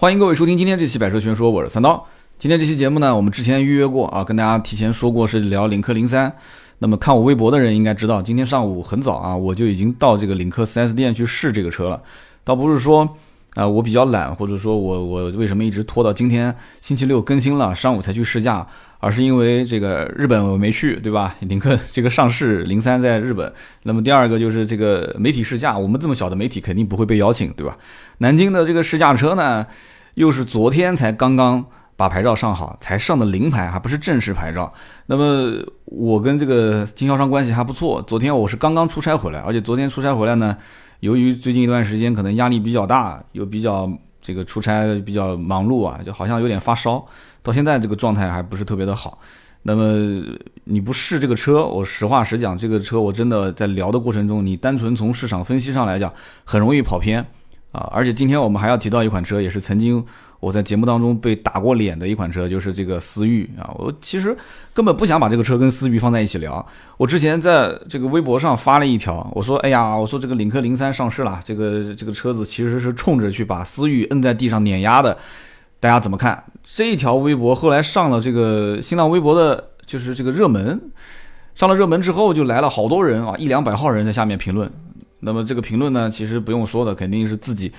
欢迎各位收听今天这期百车全说，我是三刀。今天这期节目呢，我们之前预约过啊，跟大家提前说过是聊领克零三。那么看我微博的人应该知道，今天上午很早啊，我就已经到这个领克 4S 店去试这个车了。倒不是说啊我比较懒，或者说我我为什么一直拖到今天星期六更新了，上午才去试驾，而是因为这个日本我没去，对吧？领克这个上市零三在日本。那么第二个就是这个媒体试驾，我们这么小的媒体肯定不会被邀请，对吧？南京的这个试驾车呢，又是昨天才刚刚。把牌照上好，才上的临牌，还不是正式牌照。那么我跟这个经销商关系还不错。昨天我是刚刚出差回来，而且昨天出差回来呢，由于最近一段时间可能压力比较大，又比较这个出差比较忙碌啊，就好像有点发烧，到现在这个状态还不是特别的好。那么你不试这个车，我实话实讲，这个车我真的在聊的过程中，你单纯从市场分析上来讲，很容易跑偏啊。而且今天我们还要提到一款车，也是曾经。我在节目当中被打过脸的一款车就是这个思域啊，我其实根本不想把这个车跟思域放在一起聊。我之前在这个微博上发了一条，我说：“哎呀，我说这个领克零三上市了，这个这个车子其实是冲着去把思域摁在地上碾压的，大家怎么看？”这一条微博后来上了这个新浪微博的，就是这个热门，上了热门之后就来了好多人啊，一两百号人在下面评论。那么这个评论呢，其实不用说的，肯定是自己。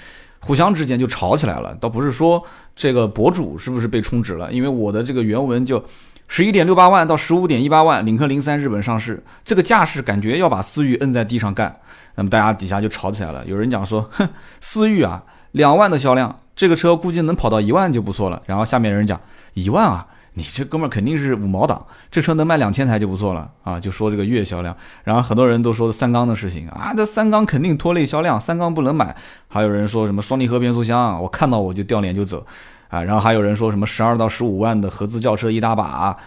互相之间就吵起来了，倒不是说这个博主是不是被充值了，因为我的这个原文就十一点六八万到十五点一八万，领克零三日本上市，这个架势感觉要把思域摁在地上干，那么大家底下就吵起来了，有人讲说，哼，思域啊，两万的销量，这个车估计能跑到一万就不错了，然后下面人讲一万啊。你这哥们儿肯定是五毛党，这车能卖两千台就不错了啊！就说这个月销量，然后很多人都说三缸的事情啊，这三缸肯定拖累销量，三缸不能买。还有人说什么双离合变速箱，我看到我就掉脸就走啊！然后还有人说什么十二到十五万的合资轿车一大把啊！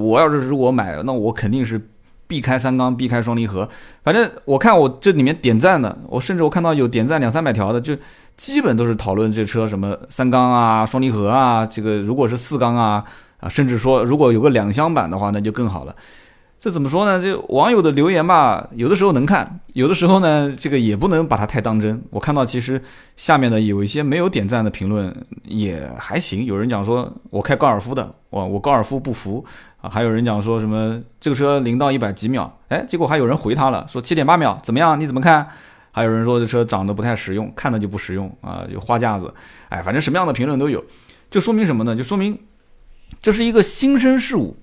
我要是如果买，那我肯定是避开三缸，避开双离合。反正我看我这里面点赞的，我甚至我看到有点赞两三百条的，就基本都是讨论这车什么三缸啊、双离合啊，这个如果是四缸啊。啊，甚至说如果有个两厢版的话，那就更好了。这怎么说呢？这网友的留言吧，有的时候能看，有的时候呢，这个也不能把它太当真。我看到其实下面的有一些没有点赞的评论也还行。有人讲说我开高尔夫的，我我高尔夫不服啊。还有人讲说什么这个车零到一百几秒，哎，结果还有人回他了，说七点八秒怎么样？你怎么看？还有人说这车长得不太实用，看着就不实用啊，有花架子。哎，反正什么样的评论都有，就说明什么呢？就说明。这是一个新生事物，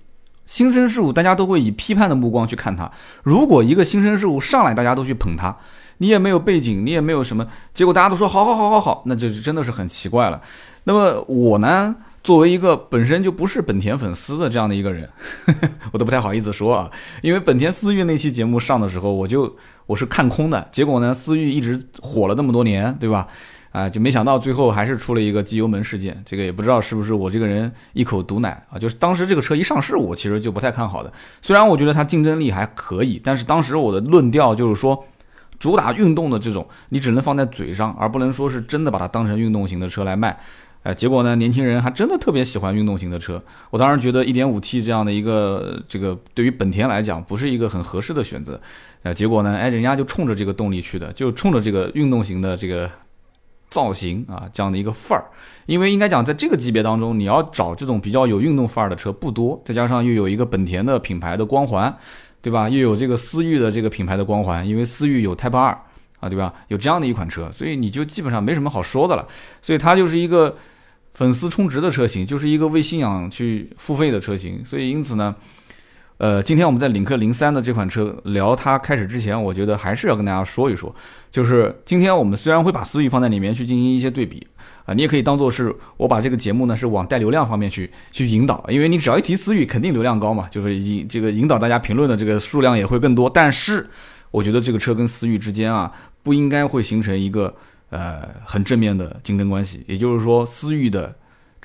新生事物大家都会以批判的目光去看它。如果一个新生事物上来，大家都去捧它，你也没有背景，你也没有什么，结果大家都说好好好好好，那就真的是很奇怪了。那么我呢，作为一个本身就不是本田粉丝的这样的一个人，我都不太好意思说啊，因为本田思域那期节目上的时候，我就我是看空的，结果呢，思域一直火了那么多年，对吧？啊，就没想到最后还是出了一个机油门事件，这个也不知道是不是我这个人一口毒奶啊。就是当时这个车一上市，我其实就不太看好的。虽然我觉得它竞争力还可以，但是当时我的论调就是说，主打运动的这种，你只能放在嘴上，而不能说是真的把它当成运动型的车来卖。哎，结果呢，年轻人还真的特别喜欢运动型的车。我当时觉得 1.5T 这样的一个这个对于本田来讲不是一个很合适的选择。呃，结果呢，哎，人家就冲着这个动力去的，就冲着这个运动型的这个。造型啊，这样的一个范儿，因为应该讲，在这个级别当中，你要找这种比较有运动范儿的车不多，再加上又有一个本田的品牌的光环，对吧？又有这个思域的这个品牌的光环，因为思域有 Type 二啊，对吧？有这样的一款车，所以你就基本上没什么好说的了。所以它就是一个粉丝充值的车型，就是一个为信仰去付费的车型。所以因此呢。呃，今天我们在领克零三的这款车聊它开始之前，我觉得还是要跟大家说一说，就是今天我们虽然会把思域放在里面去进行一些对比啊，你也可以当做是我把这个节目呢是往带流量方面去去引导，因为你只要一提思域，肯定流量高嘛，就是引这个引导大家评论的这个数量也会更多。但是我觉得这个车跟思域之间啊，不应该会形成一个呃很正面的竞争关系，也就是说思域的。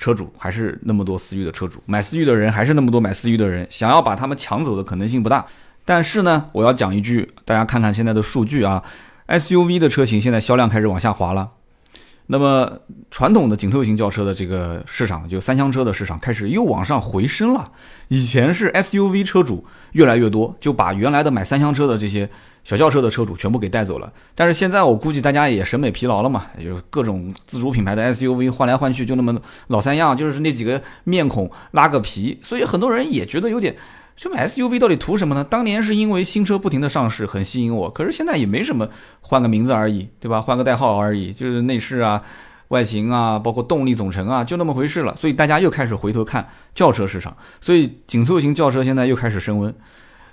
车主还是那么多思域的车主，买思域的人还是那么多买思域的人，想要把他们抢走的可能性不大。但是呢，我要讲一句，大家看看现在的数据啊，SUV 的车型现在销量开始往下滑了。那么传统的紧凑型轿车的这个市场，就三厢车的市场开始又往上回升了。以前是 SUV 车主越来越多，就把原来的买三厢车的这些小轿车的车主全部给带走了。但是现在我估计大家也审美疲劳了嘛，也就各种自主品牌的 SUV 换来换去就那么老三样，就是那几个面孔拉个皮，所以很多人也觉得有点。这买 SUV 到底图什么呢？当年是因为新车不停的上市，很吸引我。可是现在也没什么，换个名字而已，对吧？换个代号而已，就是内饰啊、外形啊，包括动力总成啊，就那么回事了。所以大家又开始回头看轿车市场，所以紧凑型轿车现在又开始升温。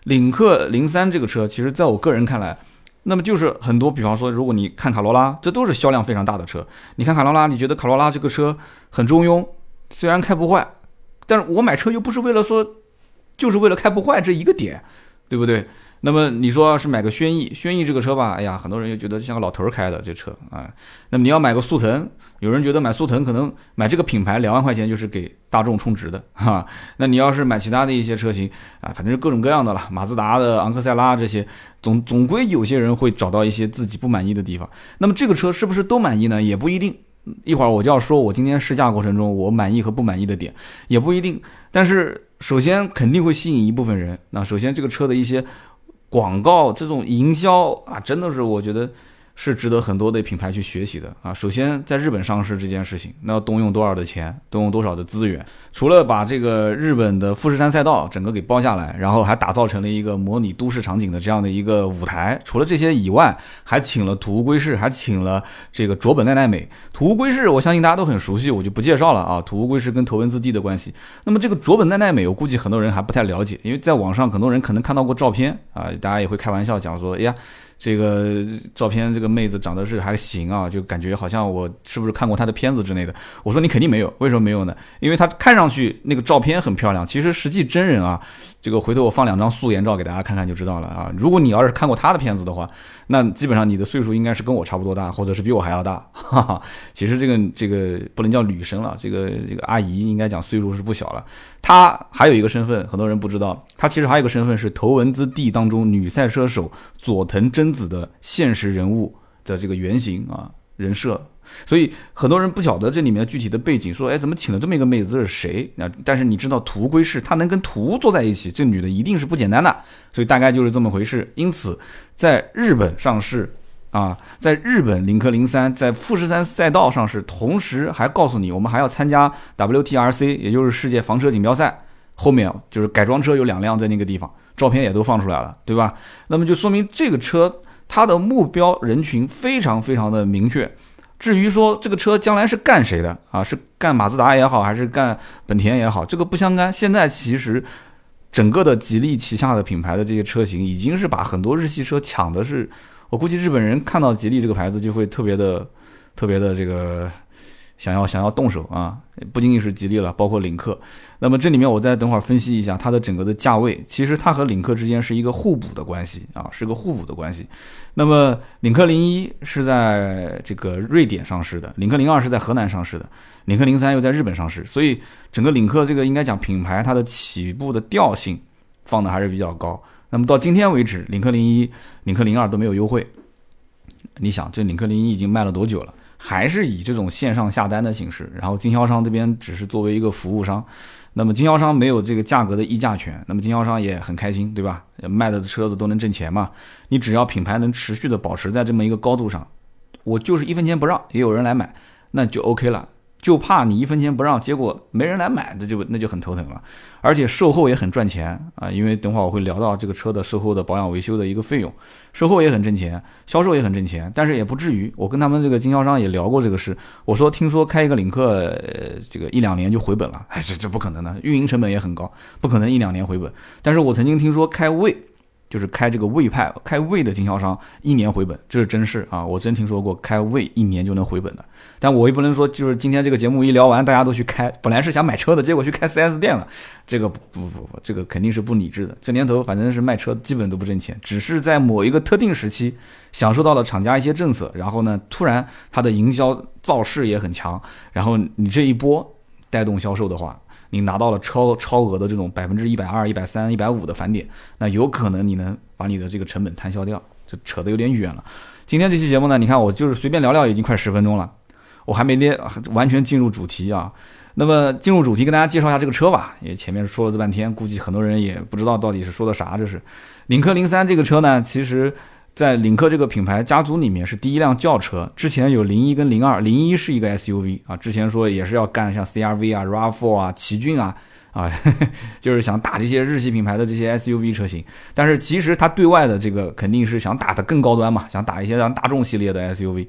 领克零三这个车，其实在我个人看来，那么就是很多，比方说，如果你看卡罗拉，这都是销量非常大的车。你看卡罗拉，你觉得卡罗拉这个车很中庸，虽然开不坏，但是我买车又不是为了说。就是为了开不坏这一个点，对不对？那么你说是买个轩逸，轩逸这个车吧，哎呀，很多人又觉得像个老头儿开的这车啊。那么你要买个速腾，有人觉得买速腾可能买这个品牌两万块钱就是给大众充值的 哈。那你要是买其他的一些车型啊，反正是各种各样的了，马自达的、昂克赛拉这些，总总归有些人会找到一些自己不满意的地方。那么这个车是不是都满意呢？也不一定。一会儿我就要说我今天试驾过程中我满意和不满意的点，也不一定。但是。首先肯定会吸引一部分人。那首先这个车的一些广告这种营销啊，真的是我觉得。是值得很多的品牌去学习的啊！首先，在日本上市这件事情，那要动用多少的钱，动用多少的资源？除了把这个日本的富士山赛道整个给包下来，然后还打造成了一个模拟都市场景的这样的一个舞台。除了这些以外，还请了土屋圭市，还请了这个卓本奈奈美。土屋圭市，我相信大家都很熟悉，我就不介绍了啊。土屋圭市跟头文字 D 的关系。那么这个卓本奈奈美，我估计很多人还不太了解，因为在网上很多人可能看到过照片啊，大家也会开玩笑讲说，哎呀。这个照片，这个妹子长得是还行啊，就感觉好像我是不是看过她的片子之类的？我说你肯定没有，为什么没有呢？因为她看上上去那个照片很漂亮，其实实际真人啊，这个回头我放两张素颜照给大家看看就知道了啊。如果你要是看过她的片子的话，那基本上你的岁数应该是跟我差不多大，或者是比我还要大。哈哈，其实这个这个不能叫女生了，这个这个阿姨应该讲岁数是不小了。她还有一个身份，很多人不知道，她其实还有一个身份是头文字 D 当中女赛车手佐藤真子的现实人物的这个原型啊人设。所以很多人不晓得这里面具体的背景，说哎怎么请了这么一个妹子这是谁？那但是你知道图归是，她能跟图坐在一起，这女的一定是不简单的。所以大概就是这么回事。因此，在日本上市啊，在日本领克零三在富士山赛道上市，同时还告诉你我们还要参加 WTRC，也就是世界房车锦标赛。后面就是改装车有两辆在那个地方，照片也都放出来了，对吧？那么就说明这个车它的目标人群非常非常的明确。至于说这个车将来是干谁的啊？是干马自达也好，还是干本田也好，这个不相干。现在其实整个的吉利旗下的品牌的这些车型，已经是把很多日系车抢的是，我估计日本人看到吉利这个牌子就会特别的、特别的这个。想要想要动手啊，不仅仅是吉利了，包括领克。那么这里面我再等会儿分析一下它的整个的价位，其实它和领克之间是一个互补的关系啊，是个互补的关系。那么领克零一是在这个瑞典上市的，领克零二是在河南上市的，领克零三又在日本上市，所以整个领克这个应该讲品牌它的起步的调性放的还是比较高。那么到今天为止，领克零一、领克零二都没有优惠。你想，这领克零一已经卖了多久了？还是以这种线上下单的形式，然后经销商这边只是作为一个服务商，那么经销商没有这个价格的议价权，那么经销商也很开心，对吧？卖的车子都能挣钱嘛。你只要品牌能持续的保持在这么一个高度上，我就是一分钱不让，也有人来买，那就 OK 了。就怕你一分钱不让，结果没人来买，那就那就很头疼了。而且售后也很赚钱啊，因为等会儿我会聊到这个车的售后的保养维修的一个费用，售后也很挣钱，销售也很挣钱，但是也不至于。我跟他们这个经销商也聊过这个事，我说听说开一个领克，呃，这个一两年就回本了，哎，这这不可能的，运营成本也很高，不可能一两年回本。但是我曾经听说开魏。就是开这个魏派开魏的经销商一年回本，这是真事啊！我真听说过开魏一年就能回本的。但我也不能说，就是今天这个节目一聊完，大家都去开。本来是想买车的，结果去开 4S 店了，这个不不不不，这个肯定是不理智的。这年头反正是卖车基本都不挣钱，只是在某一个特定时期享受到了厂家一些政策，然后呢，突然它的营销造势也很强，然后你这一波带动销售的话。你拿到了超超额的这种百分之一百二、一百三、一百五的返点，那有可能你能把你的这个成本摊销掉，就扯得有点远了。今天这期节目呢，你看我就是随便聊聊，已经快十分钟了。我还没列完全进入主题啊。那么进入主题，跟大家介绍一下这个车吧。因为前面说了这半天，估计很多人也不知道到底是说的啥。这是领克零三这个车呢，其实在领克这个品牌家族里面是第一辆轿车。之前有零一跟零二，零一是一个 SUV 啊，之前说也是要干像 CRV 啊、RAV4 啊、奇骏啊啊，就是想打这些日系品牌的这些 SUV 车型。但是其实它对外的这个肯定是想打的更高端嘛，想打一些像大众系列的 SUV。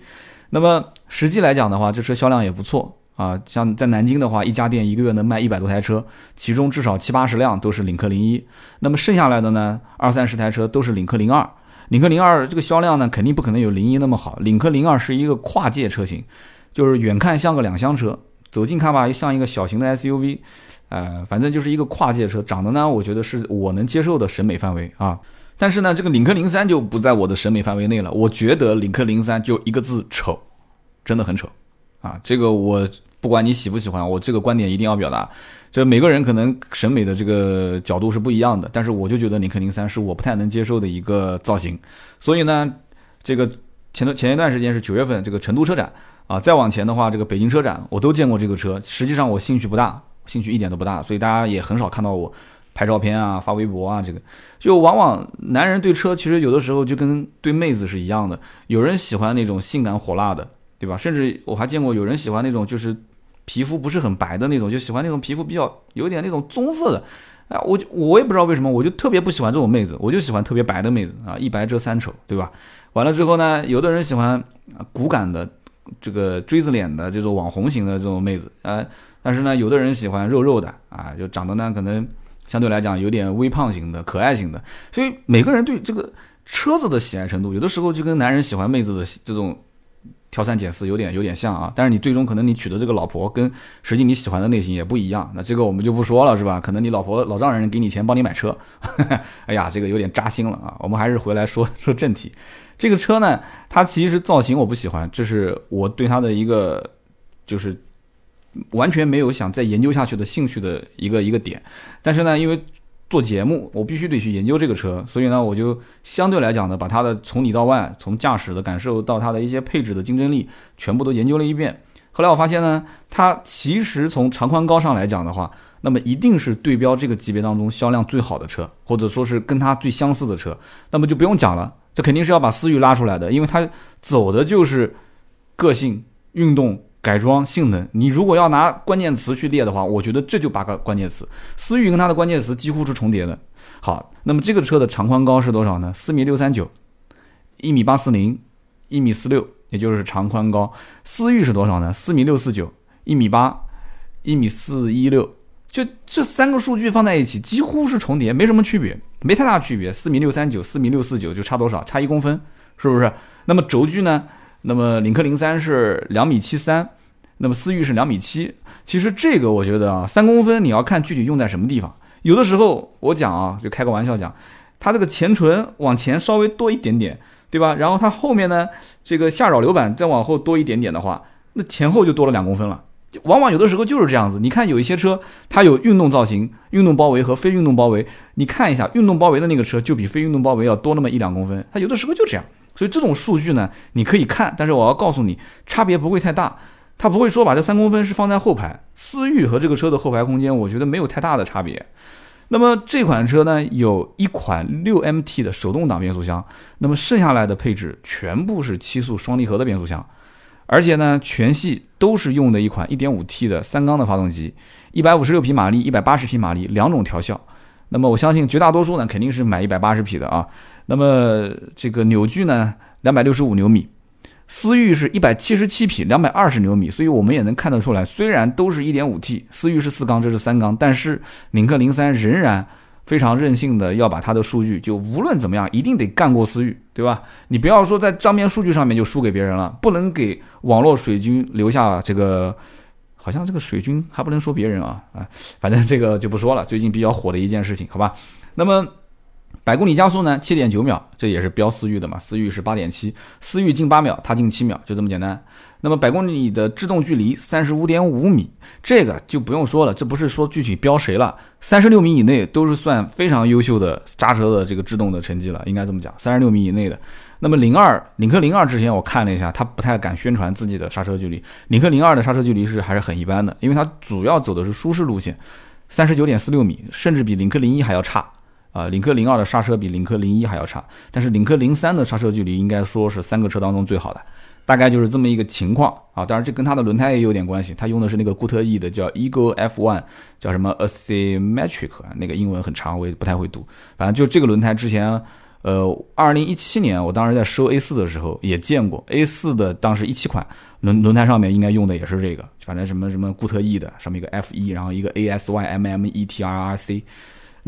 那么实际来讲的话，这车销量也不错。啊，像在南京的话，一家店一个月能卖一百多台车，其中至少七八十辆都是领克零一。那么剩下来的呢，二三十台车都是领克零二。领克零二这个销量呢，肯定不可能有零一那么好。领克零二是一个跨界车型，就是远看像个两厢车，走近看吧又像一个小型的 SUV。呃，反正就是一个跨界车，长得呢，我觉得是我能接受的审美范围啊。但是呢，这个领克零三就不在我的审美范围内了。我觉得领克零三就一个字丑，真的很丑啊。这个我。不管你喜不喜欢，我这个观点一定要表达。这每个人可能审美的这个角度是不一样的，但是我就觉得领克零三是我不太能接受的一个造型。所以呢，这个前段前一段时间是九月份这个成都车展啊，再往前的话，这个北京车展我都见过这个车。实际上我兴趣不大，兴趣一点都不大，所以大家也很少看到我拍照片啊、发微博啊。这个就往往男人对车其实有的时候就跟对妹子是一样的，有人喜欢那种性感火辣的，对吧？甚至我还见过有人喜欢那种就是。皮肤不是很白的那种，就喜欢那种皮肤比较有点那种棕色的，啊，我就我也不知道为什么，我就特别不喜欢这种妹子，我就喜欢特别白的妹子啊，一白遮三丑，对吧？完了之后呢，有的人喜欢骨感的这个锥子脸的这种网红型的这种妹子，啊，但是呢，有的人喜欢肉肉的啊，就长得呢可能相对来讲有点微胖型的、可爱型的，所以每个人对这个车子的喜爱程度，有的时候就跟男人喜欢妹子的这种。挑三拣四有点有点像啊，但是你最终可能你娶的这个老婆跟实际你喜欢的类型也不一样，那这个我们就不说了是吧？可能你老婆老丈人给你钱帮你买车，哎呀，这个有点扎心了啊。我们还是回来说说正题，这个车呢，它其实造型我不喜欢，这是我对它的一个就是完全没有想再研究下去的兴趣的一个一个点，但是呢，因为。做节目，我必须得去研究这个车，所以呢，我就相对来讲呢，把它的从里到外，从驾驶的感受到它的一些配置的竞争力，全部都研究了一遍。后来我发现呢，它其实从长宽高上来讲的话，那么一定是对标这个级别当中销量最好的车，或者说是跟它最相似的车。那么就不用讲了，这肯定是要把思域拉出来的，因为它走的就是个性、运动。改装性能，你如果要拿关键词去列的话，我觉得这就八个关键词，思域跟它的关键词几乎是重叠的。好，那么这个车的长宽高是多少呢？四米六三九，一米八四零，一米四六，也就是长宽高。思域是多少呢？四米六四九，一米八，一米四一六，就这三个数据放在一起，几乎是重叠，没什么区别，没太大区别。四米六三九，四米六四九就差多少？差一公分，是不是？那么轴距呢？那么领克零三是两米七三。那么思域是两米七，其实这个我觉得啊，三公分你要看具体用在什么地方。有的时候我讲啊，就开个玩笑讲，它这个前唇往前稍微多一点点，对吧？然后它后面呢，这个下扰流板再往后多一点点的话，那前后就多了两公分了。往往有的时候就是这样子。你看有一些车，它有运动造型、运动包围和非运动包围，你看一下运动包围的那个车就比非运动包围要多那么一两公分，它有的时候就这样。所以这种数据呢，你可以看，但是我要告诉你，差别不会太大。他不会说把这三公分是放在后排，思域和这个车的后排空间，我觉得没有太大的差别。那么这款车呢，有一款六 MT 的手动挡变速箱，那么剩下来的配置全部是七速双离合的变速箱，而且呢，全系都是用的一款 1.5T 的三缸的发动机，一百五十六匹马力，一百八十匹马力两种调校。那么我相信绝大多数呢，肯定是买一百八十匹的啊。那么这个扭矩呢，两百六十五牛米。思域是一百七十七匹，两百二十牛米，所以我们也能看得出来，虽然都是一点五 T，思域是四缸，这是三缸，但是领克零三仍然非常任性的要把它的数据，就无论怎么样，一定得干过思域，对吧？你不要说在账面数据上面就输给别人了，不能给网络水军留下这个，好像这个水军还不能说别人啊啊，反正这个就不说了，最近比较火的一件事情，好吧？那么。百公里加速呢，七点九秒，这也是标思域的嘛？思域是八点七，思域近八秒，它近七秒，就这么简单。那么百公里的制动距离三十五点五米，这个就不用说了，这不是说具体标谁了，三十六米以内都是算非常优秀的刹车的这个制动的成绩了，应该这么讲，三十六米以内的那么零二领克零二之前我看了一下，它不太敢宣传自己的刹车距离。领克零二的刹车距离是还是很一般的，因为它主要走的是舒适路线，三十九点四六米，甚至比领克零一还要差啊。领克零二的刹车比领克零一还要差，但是领克零三的刹车距离应该说是三个车当中最好的，大概就是这么一个情况啊。当然这跟它的轮胎也有点关系，它用的是那个固特异的叫 Eagle F1，叫什么 Asymmetric，那个英文很长，我也不太会读，反正就这个轮胎之前。呃，二零一七年，我当时在收 A 四的时候也见过 A 四的，当时一七款轮轮胎上面应该用的也是这个，反正什么什么固特异的，上面一个 F 一，然后一个 A S Y M M E T R R C，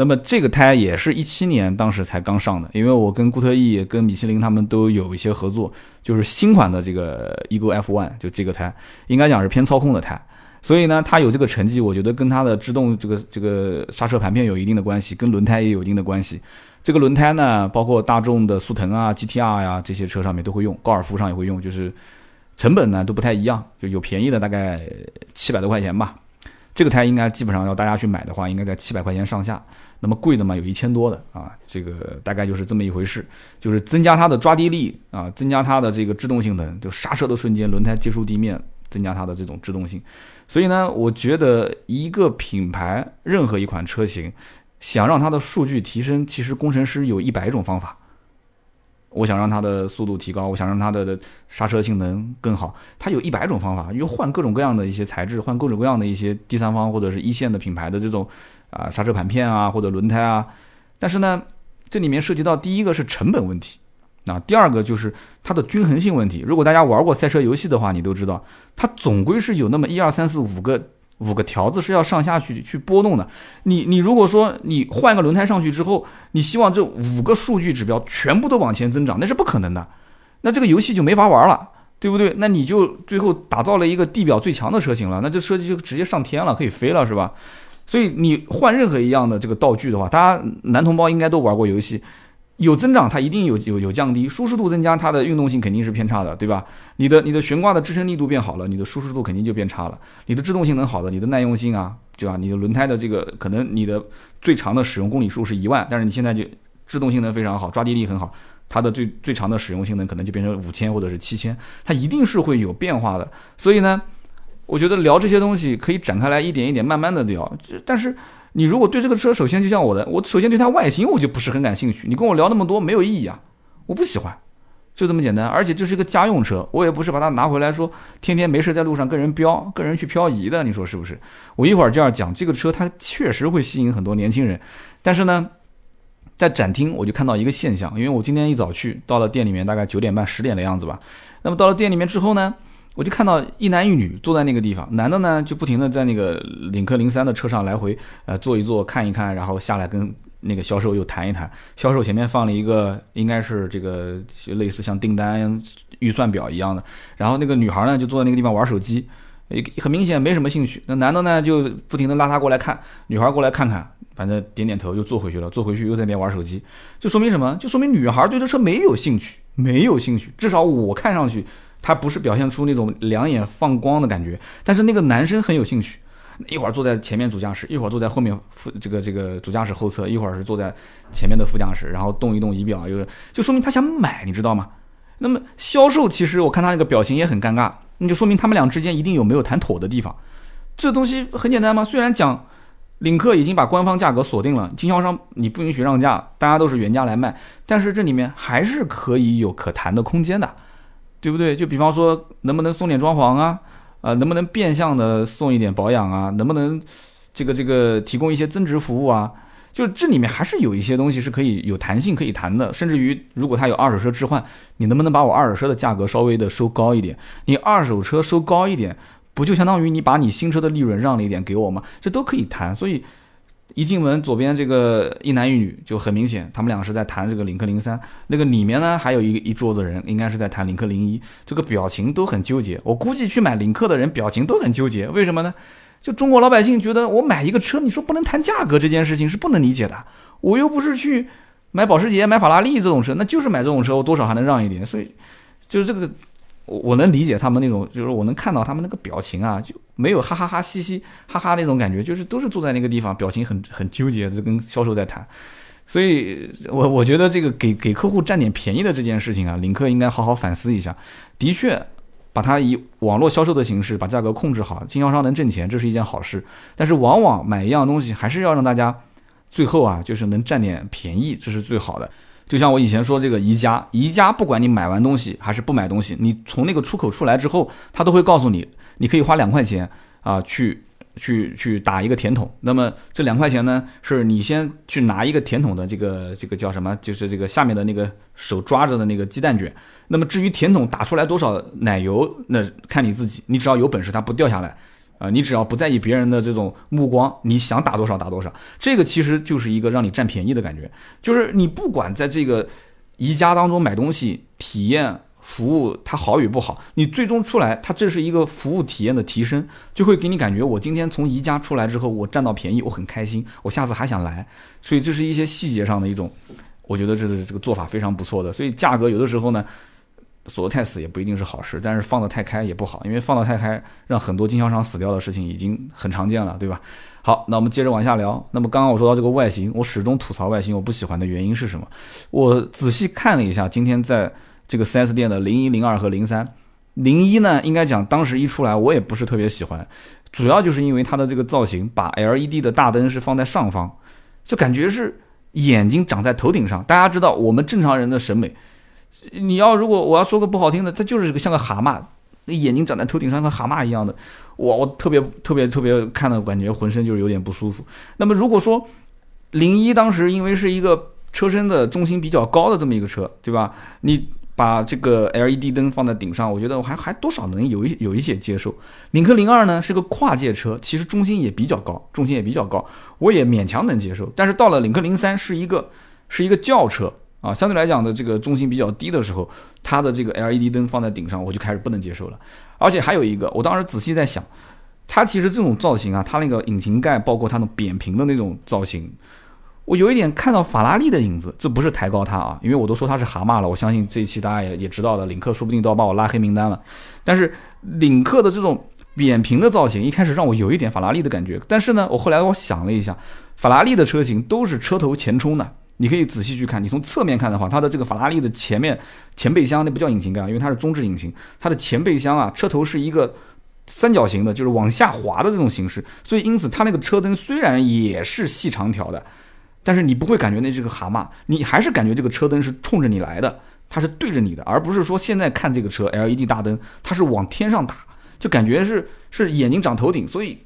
那么这个胎也是一七年当时才刚上的，因为我跟固特异、跟米其林他们都有一些合作，就是新款的这个 Eagle F One 就这个胎，应该讲是偏操控的胎，所以呢，它有这个成绩，我觉得跟它的制动这个这个刹车盘片有一定的关系，跟轮胎也有一定的关系。这个轮胎呢，包括大众的速腾啊、GTR 呀这些车上面都会用，高尔夫上也会用，就是成本呢都不太一样，就有便宜的大概七百多块钱吧。这个胎应该基本上要大家去买的话，应该在七百块钱上下。那么贵的嘛，有一千多的啊，这个大概就是这么一回事，就是增加它的抓地力啊，增加它的这个制动性能，就刹车的瞬间轮胎接触地面，增加它的这种制动性。所以呢，我觉得一个品牌任何一款车型。想让它的数据提升，其实工程师有一百种方法。我想让它的速度提高，我想让它的刹车性能更好，它有一百种方法，又换各种各样的一些材质，换各种各样的一些第三方或者是一线的品牌的这种啊刹车盘片啊或者轮胎啊。但是呢，这里面涉及到第一个是成本问题，那第二个就是它的均衡性问题。如果大家玩过赛车游戏的话，你都知道，它总归是有那么一二三四五个。五个条子是要上下去去波动的，你你如果说你换个轮胎上去之后，你希望这五个数据指标全部都往前增长，那是不可能的，那这个游戏就没法玩了，对不对？那你就最后打造了一个地表最强的车型了，那这车就直接上天了，可以飞了，是吧？所以你换任何一样的这个道具的话，大家男同胞应该都玩过游戏。有增长，它一定有有有降低，舒适度增加，它的运动性肯定是偏差的，对吧？你的你的悬挂的支撑力度变好了，你的舒适度肯定就变差了。你的制动性能好的，你的耐用性啊，对吧？你的轮胎的这个可能你的最长的使用公里数是一万，但是你现在就制动性能非常好，抓地力很好，它的最最长的使用性能可能就变成五千或者是七千，它一定是会有变化的。所以呢，我觉得聊这些东西可以展开来一点一点慢慢的聊，但是。你如果对这个车，首先就像我的，我首先对它外形我就不是很感兴趣。你跟我聊那么多没有意义啊，我不喜欢，就这么简单。而且这是一个家用车，我也不是把它拿回来说天天没事在路上跟人飙，跟人去漂移的。你说是不是？我一会儿这样讲，这个车它确实会吸引很多年轻人。但是呢，在展厅我就看到一个现象，因为我今天一早去到了店里面，大概九点半十点的样子吧。那么到了店里面之后呢？我就看到一男一女坐在那个地方，男的呢就不停的在那个领克零三的车上来回呃坐一坐看一看，然后下来跟那个销售又谈一谈。销售前面放了一个应该是这个类似像订单预算表一样的，然后那个女孩呢就坐在那个地方玩手机，很明显没什么兴趣。那男的呢就不停的拉她过来看，女孩过来看看，反正点点头又坐回去了，坐回去又在那边玩手机，就说明什么？就说明女孩对这车没有兴趣，没有兴趣，至少我看上去。他不是表现出那种两眼放光的感觉，但是那个男生很有兴趣，一会儿坐在前面主驾驶，一会儿坐在后面副这个这个主驾驶后侧，一会儿是坐在前面的副驾驶，然后动一动仪表，就是就说明他想买，你知道吗？那么销售其实我看他那个表情也很尴尬，那就说明他们俩之间一定有没有谈妥的地方。这东西很简单吗？虽然讲领克已经把官方价格锁定了，经销商你不允许让价，大家都是原价来卖，但是这里面还是可以有可谈的空间的。对不对？就比方说，能不能送点装潢啊？啊，能不能变相的送一点保养啊？能不能这个这个提供一些增值服务啊？就这里面还是有一些东西是可以有弹性可以谈的。甚至于，如果他有二手车置换，你能不能把我二手车的价格稍微的收高一点？你二手车收高一点，不就相当于你把你新车的利润让了一点给我吗？这都可以谈。所以。一进门，左边这个一男一女就很明显，他们两个是在谈这个领克零三。那个里面呢，还有一一桌子人，应该是在谈领克零一。这个表情都很纠结。我估计去买领克的人表情都很纠结。为什么呢？就中国老百姓觉得，我买一个车，你说不能谈价格这件事情是不能理解的。我又不是去买保时捷、买法拉利这种车，那就是买这种车，我多少还能让一点。所以，就是这个。我我能理解他们那种，就是我能看到他们那个表情啊，就没有哈哈哈嘻嘻哈哈那种感觉，就是都是坐在那个地方，表情很很纠结，就跟销售在谈。所以我我觉得这个给给客户占点便宜的这件事情啊，领克应该好好反思一下。的确，把它以网络销售的形式把价格控制好，经销商能挣钱，这是一件好事。但是往往买一样东西，还是要让大家最后啊，就是能占点便宜，这是最好的。就像我以前说这个宜家，宜家不管你买完东西还是不买东西，你从那个出口出来之后，他都会告诉你，你可以花两块钱啊去。去去打一个甜筒，那么这两块钱呢，是你先去拿一个甜筒的这个这个叫什么？就是这个下面的那个手抓着的那个鸡蛋卷。那么至于甜筒打出来多少奶油，那看你自己，你只要有本事它不掉下来，啊，你只要不在意别人的这种目光，你想打多少打多少。这个其实就是一个让你占便宜的感觉，就是你不管在这个宜家当中买东西体验。服务它好与不好，你最终出来，它这是一个服务体验的提升，就会给你感觉，我今天从宜家出来之后，我占到便宜，我很开心，我下次还想来。所以这是一些细节上的一种，我觉得这是这个做法非常不错的。所以价格有的时候呢，锁得太死也不一定是好事，但是放得太开也不好，因为放得太开，让很多经销商死掉的事情已经很常见了，对吧？好，那我们接着往下聊。那么刚刚我说到这个外形，我始终吐槽外形，我不喜欢的原因是什么？我仔细看了一下，今天在。这个 4S 店的零一、零二和零三，零一呢，应该讲当时一出来，我也不是特别喜欢，主要就是因为它的这个造型，把 LED 的大灯是放在上方，就感觉是眼睛长在头顶上。大家知道，我们正常人的审美，你要如果我要说个不好听的，它就是个像个蛤蟆，那眼睛长在头顶上，跟蛤蟆一样的，我我特别特别特别看的感觉浑身就是有点不舒服。那么如果说零一当时因为是一个车身的重心比较高的这么一个车，对吧？你把这个 LED 灯放在顶上，我觉得我还还多少能有一有一些接受。领克零二呢是个跨界车，其实重心也比较高，重心也比较高，我也勉强能接受。但是到了领克零三是一个是一个轿车啊，相对来讲的这个重心比较低的时候，它的这个 LED 灯放在顶上，我就开始不能接受了。而且还有一个，我当时仔细在想，它其实这种造型啊，它那个引擎盖包括它的扁平的那种造型。我有一点看到法拉利的影子，这不是抬高它啊，因为我都说它是蛤蟆了。我相信这一期大家也也知道的，领克说不定都要把我拉黑名单了。但是领克的这种扁平的造型，一开始让我有一点法拉利的感觉。但是呢，我后来我想了一下，法拉利的车型都是车头前冲的，你可以仔细去看，你从侧面看的话，它的这个法拉利的前面前备箱那不叫引擎盖，因为它是中置引擎，它的前备箱啊，车头是一个三角形的，就是往下滑的这种形式，所以因此它那个车灯虽然也是细长条的。但是你不会感觉那是个蛤蟆，你还是感觉这个车灯是冲着你来的，它是对着你的，而不是说现在看这个车 LED 大灯，它是往天上打，就感觉是是眼睛长头顶，所以，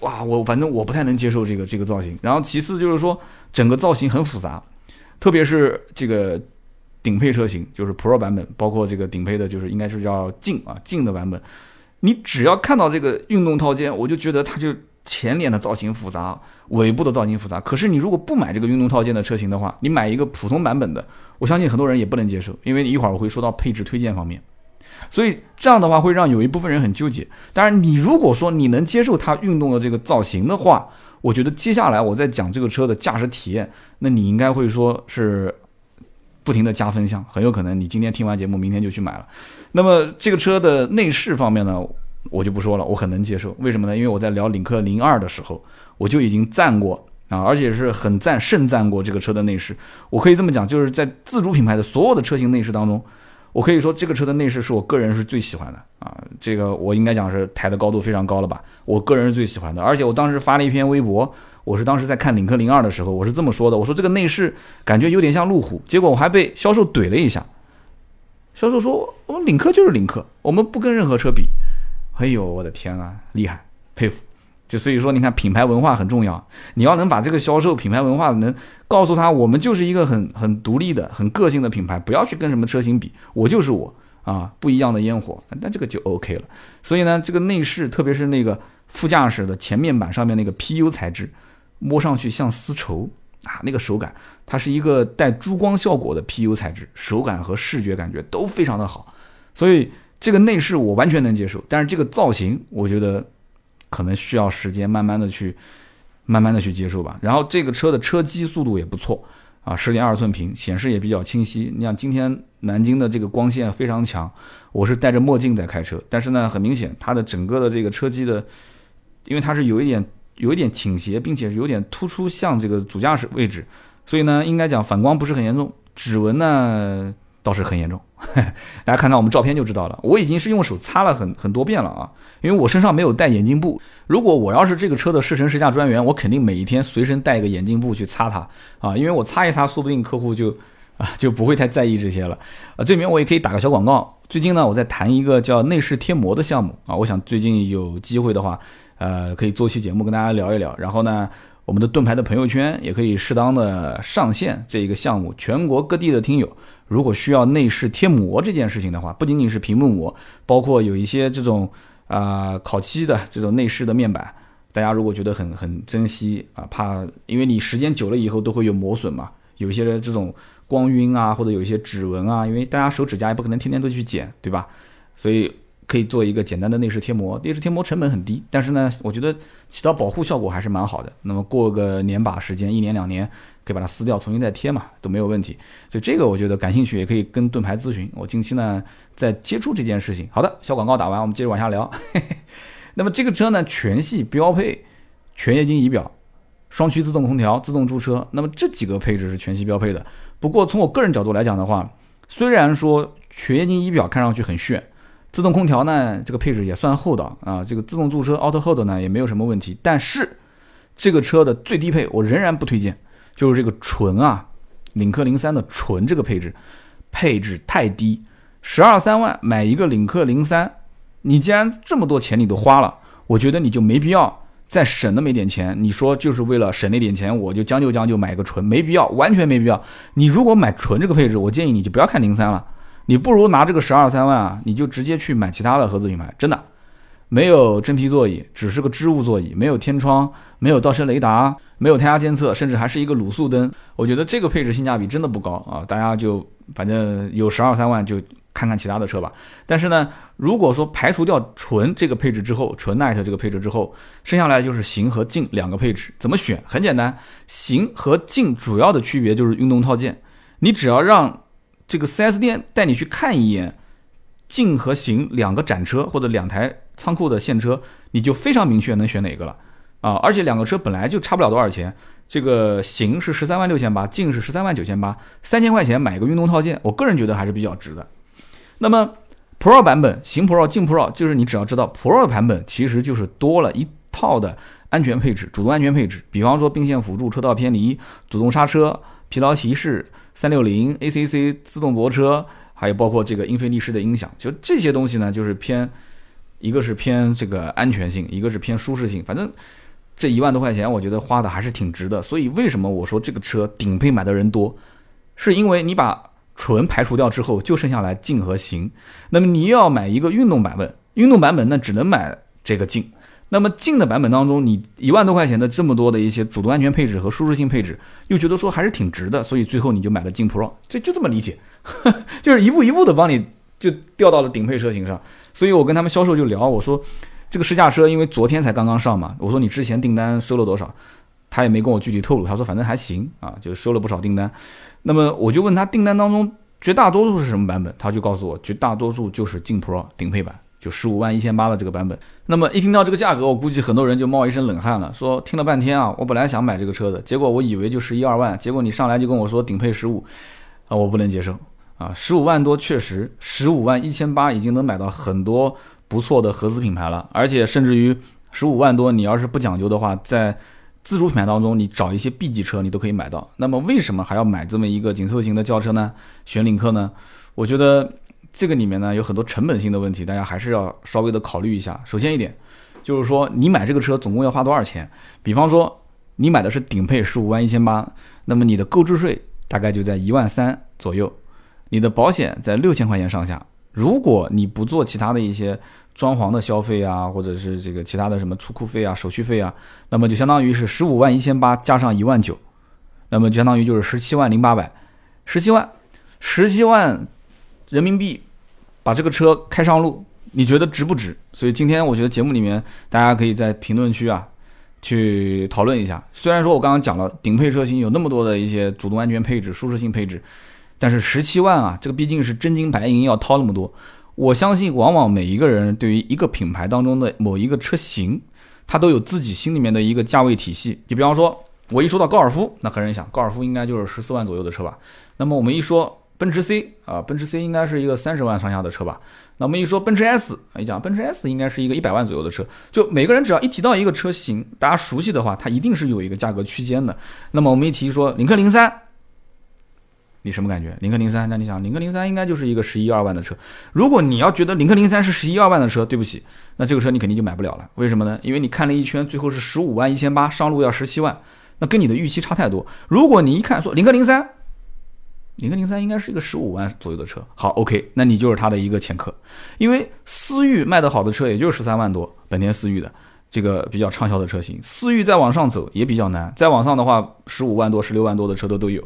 哇，我反正我不太能接受这个这个造型。然后其次就是说整个造型很复杂，特别是这个顶配车型，就是 Pro 版本，包括这个顶配的，就是应该是叫劲啊劲的版本，你只要看到这个运动套件，我就觉得它就。前脸的造型复杂，尾部的造型复杂。可是你如果不买这个运动套件的车型的话，你买一个普通版本的，我相信很多人也不能接受，因为一会儿我会说到配置推荐方面。所以这样的话会让有一部分人很纠结。当然，你如果说你能接受它运动的这个造型的话，我觉得接下来我在讲这个车的驾驶体验，那你应该会说是不停的加分项，很有可能你今天听完节目，明天就去买了。那么这个车的内饰方面呢？我就不说了，我很能接受。为什么呢？因为我在聊领克零二的时候，我就已经赞过啊，而且是很赞、盛赞过这个车的内饰。我可以这么讲，就是在自主品牌的所有的车型内饰当中，我可以说这个车的内饰是我个人是最喜欢的啊。这个我应该讲是抬的高度非常高了吧？我个人是最喜欢的。而且我当时发了一篇微博，我是当时在看领克零二的时候，我是这么说的：我说这个内饰感觉有点像路虎。结果我还被销售怼了一下，销售说：“我们领克就是领克，我们不跟任何车比。”哎呦，我的天啊，厉害，佩服！就所以说，你看品牌文化很重要，你要能把这个销售品牌文化能告诉他，我们就是一个很很独立的、很个性的品牌，不要去跟什么车型比，我就是我啊，不一样的烟火，那这个就 OK 了。所以呢，这个内饰，特别是那个副驾驶的前面板上面那个 PU 材质，摸上去像丝绸啊，那个手感，它是一个带珠光效果的 PU 材质，手感和视觉感觉都非常的好，所以。这个内饰我完全能接受，但是这个造型我觉得可能需要时间慢慢的去慢慢的去接受吧。然后这个车的车机速度也不错啊，十点二寸屏，显示也比较清晰。你像今天南京的这个光线非常强，我是戴着墨镜在开车，但是呢，很明显它的整个的这个车机的，因为它是有一点有一点倾斜，并且是有点突出向这个主驾驶位置，所以呢，应该讲反光不是很严重，指纹呢倒是很严重。大家看看我们照片就知道了。我已经是用手擦了很很多遍了啊，因为我身上没有带眼镜布。如果我要是这个车的试乘试驾专员，我肯定每一天随身带一个眼镜布去擦它啊，因为我擦一擦，说不定客户就 啊就不会太在意这些了。啊，这边我也可以打个小广告。最近呢，我在谈一个叫内饰贴膜的项目啊，我想最近有机会的话，呃，可以做期节目跟大家聊一聊。然后呢，我们的盾牌的朋友圈也可以适当的上线这一个项目，全国各地的听友。如果需要内饰贴膜这件事情的话，不仅仅是屏幕膜，包括有一些这种啊烤漆的这种内饰的面板，大家如果觉得很很珍惜啊，怕因为你时间久了以后都会有磨损嘛，有一些这种光晕啊，或者有一些指纹啊，因为大家手指甲也不可能天天都去剪，对吧？所以。可以做一个简单的内饰贴膜，内饰贴膜成本很低，但是呢，我觉得起到保护效果还是蛮好的。那么过个年把时间，一年两年，可以把它撕掉，重新再贴嘛，都没有问题。所以这个我觉得感兴趣也可以跟盾牌咨询。我近期呢在接触这件事情。好的，小广告打完，我们接着往下聊。那么这个车呢全系标配全液晶仪表、双驱自动空调、自动驻车，那么这几个配置是全系标配的。不过从我个人角度来讲的话，虽然说全液晶仪表看上去很炫。自动空调呢，这个配置也算厚道啊。这个自动驻车 Auto Hold 呢也没有什么问题，但是这个车的最低配我仍然不推荐，就是这个纯啊，领克零三的纯这个配置，配置太低，十二三万买一个领克零三，你既然这么多钱你都花了，我觉得你就没必要再省那么一点钱。你说就是为了省那点钱，我就将就将就买个纯，没必要，完全没必要。你如果买纯这个配置，我建议你就不要看零三了。你不如拿这个十二三万啊，你就直接去买其他的合资品牌，真的没有真皮座椅，只是个织物座椅，没有天窗，没有倒车雷达，没有胎压监测，甚至还是一个卤素灯。我觉得这个配置性价比真的不高啊！大家就反正有十二三万就看看其他的车吧。但是呢，如果说排除掉纯这个配置之后，纯 Night 这个配置之后，剩下来就是行和静两个配置，怎么选？很简单，行和静主要的区别就是运动套件，你只要让。这个 4S 店带你去看一眼，静和行两个展车或者两台仓库的现车，你就非常明确能选哪个了啊！而且两个车本来就差不了多少钱，这个行是十三万六千八，静是十三万九千八，三千块钱买个运动套件，我个人觉得还是比较值的。那么 Pro 版本，行 Pro、静 Pro，就是你只要知道 Pro 的版本其实就是多了一套的安全配置，主动安全配置，比方说并线辅助、车道偏离、主动刹车、疲劳提示。三六零 ACC 自动泊车，还有包括这个英菲尼诗的音响，就这些东西呢，就是偏一个是偏这个安全性，一个是偏舒适性。反正这一万多块钱，我觉得花的还是挺值的。所以为什么我说这个车顶配买的人多，是因为你把纯排除掉之后，就剩下来静和行。那么你要买一个运动版本，运动版本那只能买这个静。那么静的版本当中，你一万多块钱的这么多的一些主动安全配置和舒适性配置，又觉得说还是挺值的，所以最后你就买了静 Pro，这就这么理解，就是一步一步的帮你就调到了顶配车型上。所以我跟他们销售就聊，我说这个试驾车因为昨天才刚刚上嘛，我说你之前订单收了多少？他也没跟我具体透露，他说反正还行啊，就收了不少订单。那么我就问他订单当中绝大多数是什么版本，他就告诉我绝大多数就是静 Pro 顶配版。就十五万一千八的这个版本，那么一听到这个价格，我估计很多人就冒一身冷汗了。说听了半天啊，我本来想买这个车的，结果我以为就十一二万，结果你上来就跟我说顶配十五，啊，我不能接受啊！十五万多确实，十五万一千八已经能买到很多不错的合资品牌了，而且甚至于十五万多，你要是不讲究的话，在自主品牌当中，你找一些 B 级车你都可以买到。那么为什么还要买这么一个紧凑型的轿车呢？选领克呢？我觉得。这个里面呢有很多成本性的问题，大家还是要稍微的考虑一下。首先一点，就是说你买这个车总共要花多少钱？比方说你买的是顶配十五万一千八，那么你的购置税大概就在一万三左右，你的保险在六千块钱上下。如果你不做其他的一些装潢的消费啊，或者是这个其他的什么出库费啊、手续费啊，那么就相当于是十五万一千八加上一万九，那么就相当于就是十七万零八百，十七万，十七万。人民币把这个车开上路，你觉得值不值？所以今天我觉得节目里面大家可以在评论区啊去讨论一下。虽然说我刚刚讲了顶配车型有那么多的一些主动安全配置、舒适性配置，但是十七万啊，这个毕竟是真金白银要掏那么多。我相信，往往每一个人对于一个品牌当中的某一个车型，他都有自己心里面的一个价位体系。就比方说我一说到高尔夫，那很人想，高尔夫应该就是十四万左右的车吧？那么我们一说奔驰 C 啊，奔驰 C 应该是一个三十万上下的车吧？那么一说奔驰 S，一讲奔驰 S 应该是一个一百万左右的车。就每个人只要一提到一个车型，大家熟悉的话，它一定是有一个价格区间的。那么我们一提说领克零三，你什么感觉？领克零三，那你想领克零三应该就是一个十一二万的车。如果你要觉得领克零三是十一二万的车，对不起，那这个车你肯定就买不了了。为什么呢？因为你看了一圈，最后是十五万一千八，上路要十七万，那跟你的预期差太多。如果你一看说领克零三，领克零三应该是一个十五万左右的车。好，OK，那你就是它的一个前客，因为思域卖的好的车也就十三万多，本田思域的这个比较畅销的车型，思域再往上走也比较难，再往上的话，十五万多、十六万多的车都都有。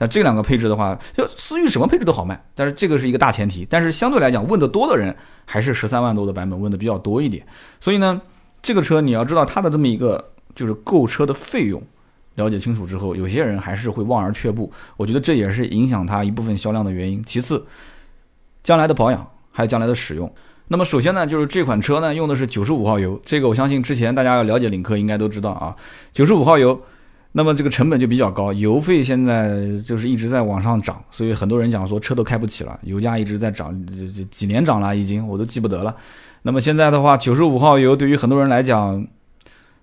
但这两个配置的话，就思域什么配置都好卖，但是这个是一个大前提。但是相对来讲，问的多的人还是十三万多的版本问的比较多一点。所以呢，这个车你要知道它的这么一个就是购车的费用，了解清楚之后，有些人还是会望而却步。我觉得这也是影响它一部分销量的原因。其次，将来的保养还有将来的使用。那么首先呢，就是这款车呢用的是九十五号油，这个我相信之前大家要了解领克应该都知道啊，九十五号油。那么这个成本就比较高，油费现在就是一直在往上涨，所以很多人讲说车都开不起了，油价一直在涨，这这几年涨了已经，我都记不得了。那么现在的话，九十五号油对于很多人来讲，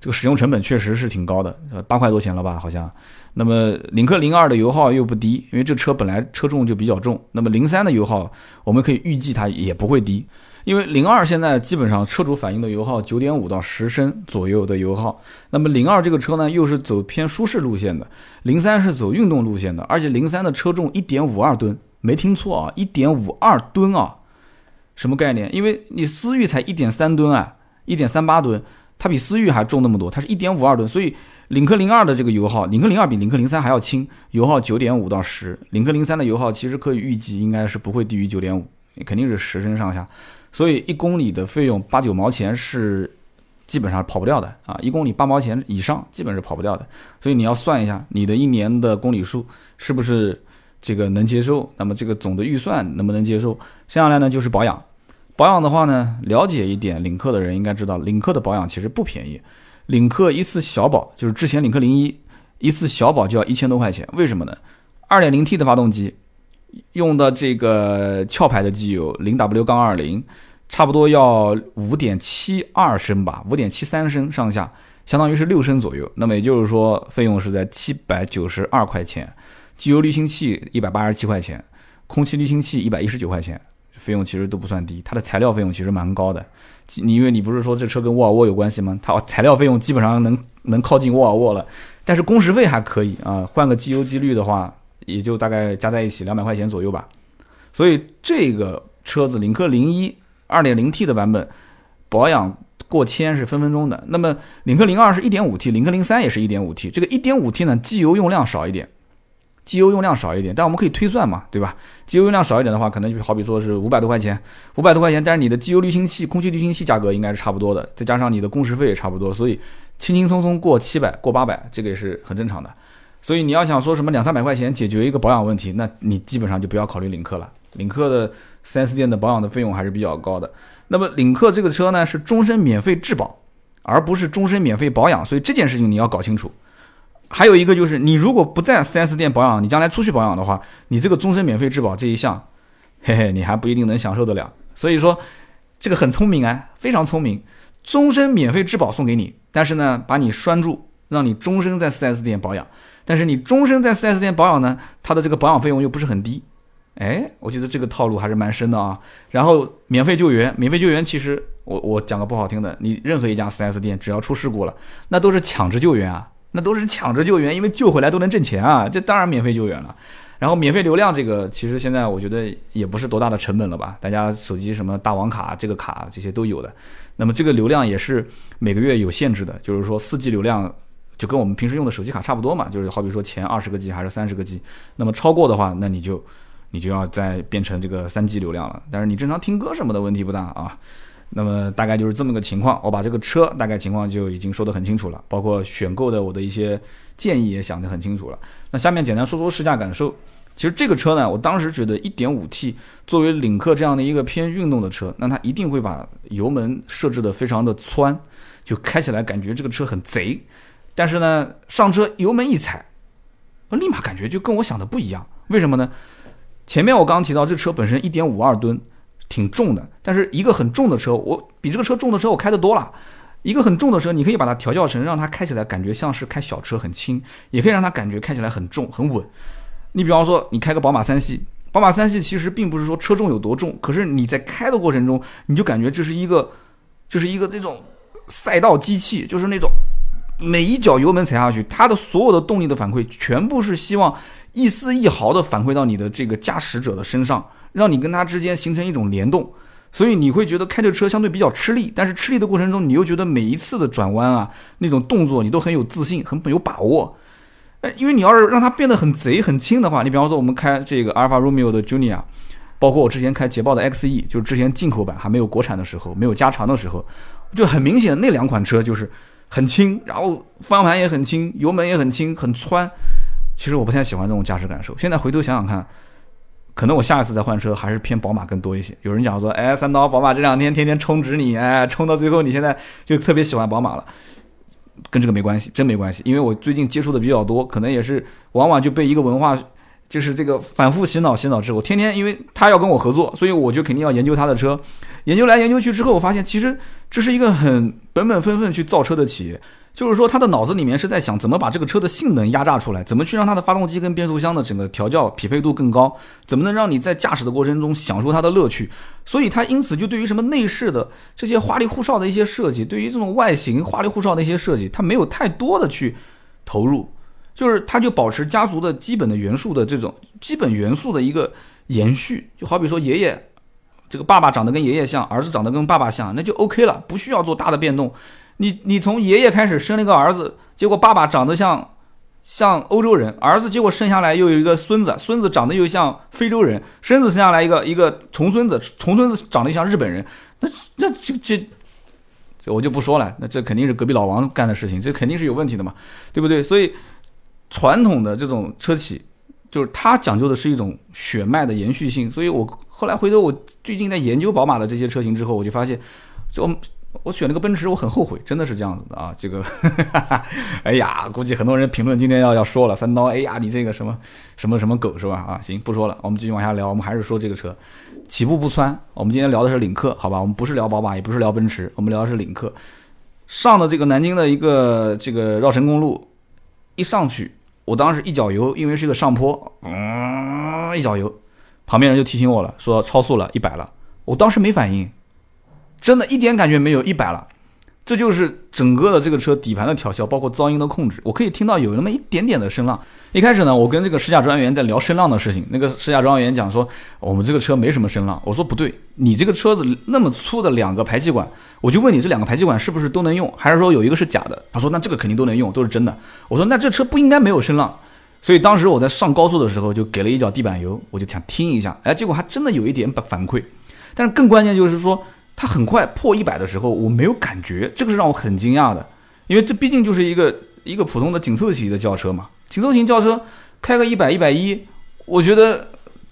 这个使用成本确实是挺高的，八块多钱了吧好像。那么领克零二的油耗又不低，因为这车本来车重就比较重。那么零三的油耗，我们可以预计它也不会低。因为零二现在基本上车主反映的油耗九点五到十升左右的油耗，那么零二这个车呢又是走偏舒适路线的，零三是走运动路线的，而且零三的车重一点五二吨，没听错啊，一点五二吨啊，什么概念？因为你思域才一点三吨啊，一点三八吨，它比思域还重那么多，它是一点五二吨，所以领克零二的这个油耗，领克零二比领克零三还要轻，油耗九点五到十，领克零三的油耗其实可以预计应该是不会低于九点五，肯定是十升上下。所以一公里的费用八九毛钱是基本上跑不掉的啊，一公里八毛钱以上基本是跑不掉的。所以你要算一下你的一年的公里数是不是这个能接受，那么这个总的预算能不能接受？接下来呢就是保养，保养的话呢，了解一点领克的人应该知道，领克的保养其实不便宜。领克一次小保就是之前领克零一一次小保就要一千多块钱，为什么呢？二点零 T 的发动机。用的这个壳牌的机油零 W 杠二零，差不多要五点七二升吧，五点七三升上下，相当于是六升左右。那么也就是说，费用是在七百九十二块钱。机油滤清器一百八十七块钱，空气滤清器一百一十九块钱，费用其实都不算低。它的材料费用其实蛮高的。你因为你不是说这车跟沃尔沃有关系吗？它材料费用基本上能能靠近沃尔沃了，但是工时费还可以啊。换个机油机滤的话。也就大概加在一起两百块钱左右吧，所以这个车子领克零一二点零 T 的版本保养过千是分分钟的。那么领克零二是一点五 T，领克零三也是一点五 T。这个一点五 T 呢，机油用量少一点，机油用量少一点，但我们可以推算嘛，对吧？机油用量少一点的话，可能就好比说是五百多块钱，五百多块钱，但是你的机油滤清器、空气滤清器价格应该是差不多的，再加上你的工时费也差不多，所以轻轻松松过七百、过八百，这个也是很正常的。所以你要想说什么两三百块钱解决一个保养问题，那你基本上就不要考虑领克了。领克的 4S 店的保养的费用还是比较高的。那么领克这个车呢是终身免费质保，而不是终身免费保养，所以这件事情你要搞清楚。还有一个就是你如果不在 4S 店保养，你将来出去保养的话，你这个终身免费质保这一项，嘿嘿，你还不一定能享受得了。所以说这个很聪明啊，非常聪明，终身免费质保送给你，但是呢把你拴住，让你终身在 4S 店保养。但是你终身在 4S 店保养呢，它的这个保养费用又不是很低，哎，我觉得这个套路还是蛮深的啊。然后免费救援，免费救援其实我我讲个不好听的，你任何一家 4S 店只要出事故了，那都是抢着救援啊，那都是抢着救援，因为救回来都能挣钱啊，这当然免费救援了。然后免费流量这个其实现在我觉得也不是多大的成本了吧，大家手机什么大王卡这个卡这些都有的，那么这个流量也是每个月有限制的，就是说 4G 流量。就跟我们平时用的手机卡差不多嘛，就是好比说前二十个 G 还是三十个 G，那么超过的话，那你就你就要再变成这个三 G 流量了。但是你正常听歌什么的问题不大啊。那么大概就是这么个情况，我把这个车大概情况就已经说得很清楚了，包括选购的我的一些建议也想得很清楚了。那下面简单说说试驾感受。其实这个车呢，我当时觉得 1.5T 作为领克这样的一个偏运动的车，那它一定会把油门设置的非常的窜，就开起来感觉这个车很贼。但是呢，上车油门一踩，立马感觉就跟我想的不一样。为什么呢？前面我刚刚提到，这车本身一点五二吨，挺重的。但是一个很重的车，我比这个车重的车我开的多了。一个很重的车，你可以把它调教成让它开起来感觉像是开小车很轻，也可以让它感觉开起来很重很稳。你比方说，你开个宝马三系，宝马三系其实并不是说车重有多重，可是你在开的过程中，你就感觉这是一个，就是一个那种赛道机器，就是那种每一脚油门踩下去，它的所有的动力的反馈，全部是希望一丝一毫的反馈到你的这个驾驶者的身上，让你跟它之间形成一种联动。所以你会觉得开着车相对比较吃力，但是吃力的过程中，你又觉得每一次的转弯啊，那种动作你都很有自信，很有把握。呃，因为你要是让它变得很贼很轻的话，你比方说我们开这个阿尔法罗密欧的 Junior，包括我之前开捷豹的 XE，就是之前进口版还没有国产的时候，没有加长的时候，就很明显那两款车就是很轻，然后方向盘也很轻，油门也很轻，很窜。其实我不太喜欢这种驾驶感受。现在回头想想看。可能我下一次再换车还是偏宝马更多一些。有人讲说，哎，三刀，宝马这两天天天充值你，哎，充到最后你现在就特别喜欢宝马了，跟这个没关系，真没关系。因为我最近接触的比较多，可能也是往往就被一个文化，就是这个反复洗脑洗脑之后，天天因为他要跟我合作，所以我就肯定要研究他的车，研究来研究去之后，我发现其实这是一个很本本分分去造车的企业。就是说，他的脑子里面是在想怎么把这个车的性能压榨出来，怎么去让它的发动机跟变速箱的整个调教匹配度更高，怎么能让你在驾驶的过程中享受它的乐趣。所以，他因此就对于什么内饰的这些花里胡哨的一些设计，对于这种外形花里胡哨的一些设计，他没有太多的去投入，就是他就保持家族的基本的元素的这种基本元素的一个延续。就好比说，爷爷这个爸爸长得跟爷爷像，儿子长得跟爸爸像，那就 OK 了，不需要做大的变动。你你从爷爷开始生了一个儿子，结果爸爸长得像像欧洲人，儿子结果生下来又有一个孙子，孙子长得又像非洲人，孙子生下来一个一个重孙子，重孙子长得像日本人，那那这这这我就不说了，那这肯定是隔壁老王干的事情，这肯定是有问题的嘛，对不对？所以传统的这种车企，就是它讲究的是一种血脉的延续性，所以我后来回头我最近在研究宝马的这些车型之后，我就发现就。我选了个奔驰，我很后悔，真的是这样子的啊！这个，哎呀，估计很多人评论今天要要说了，三刀，哎呀，你这个什么什么什么狗是吧？啊，行，不说了，我们继续往下聊，我们还是说这个车，起步不窜。我们今天聊的是领克，好吧？我们不是聊宝马，也不是聊奔驰，我们聊的是领克。上的这个南京的一个这个绕城公路，一上去，我当时一脚油，因为是个上坡，嗯，一脚油，旁边人就提醒我了，说超速了，一百了，我当时没反应。真的一点感觉没有，一百了，这就是整个的这个车底盘的调校，包括噪音的控制，我可以听到有那么一点点的声浪。一开始呢，我跟这个试驾专员在聊声浪的事情，那个试驾专员讲说我们这个车没什么声浪，我说不对，你这个车子那么粗的两个排气管，我就问你这两个排气管是不是都能用，还是说有一个是假的？他说那这个肯定都能用，都是真的。我说那这车不应该没有声浪，所以当时我在上高速的时候就给了一脚地板油，我就想听一下，哎，结果还真的有一点反馈，但是更关键就是说。它很快破一百的时候，我没有感觉，这个是让我很惊讶的，因为这毕竟就是一个一个普通的紧凑级的轿车嘛，紧凑型轿车开个一百一百一，我觉得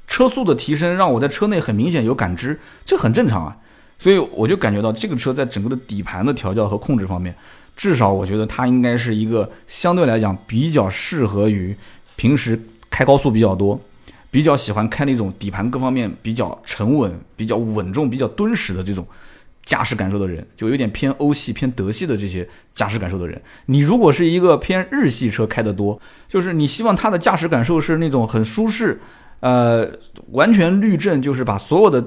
车速的提升让我在车内很明显有感知，这很正常啊，所以我就感觉到这个车在整个的底盘的调教和控制方面，至少我觉得它应该是一个相对来讲比较适合于平时开高速比较多。比较喜欢开那种底盘各方面比较沉稳、比较稳重、比较敦实的这种驾驶感受的人，就有点偏欧系、偏德系的这些驾驶感受的人。你如果是一个偏日系车开得多，就是你希望它的驾驶感受是那种很舒适，呃，完全滤震，就是把所有的。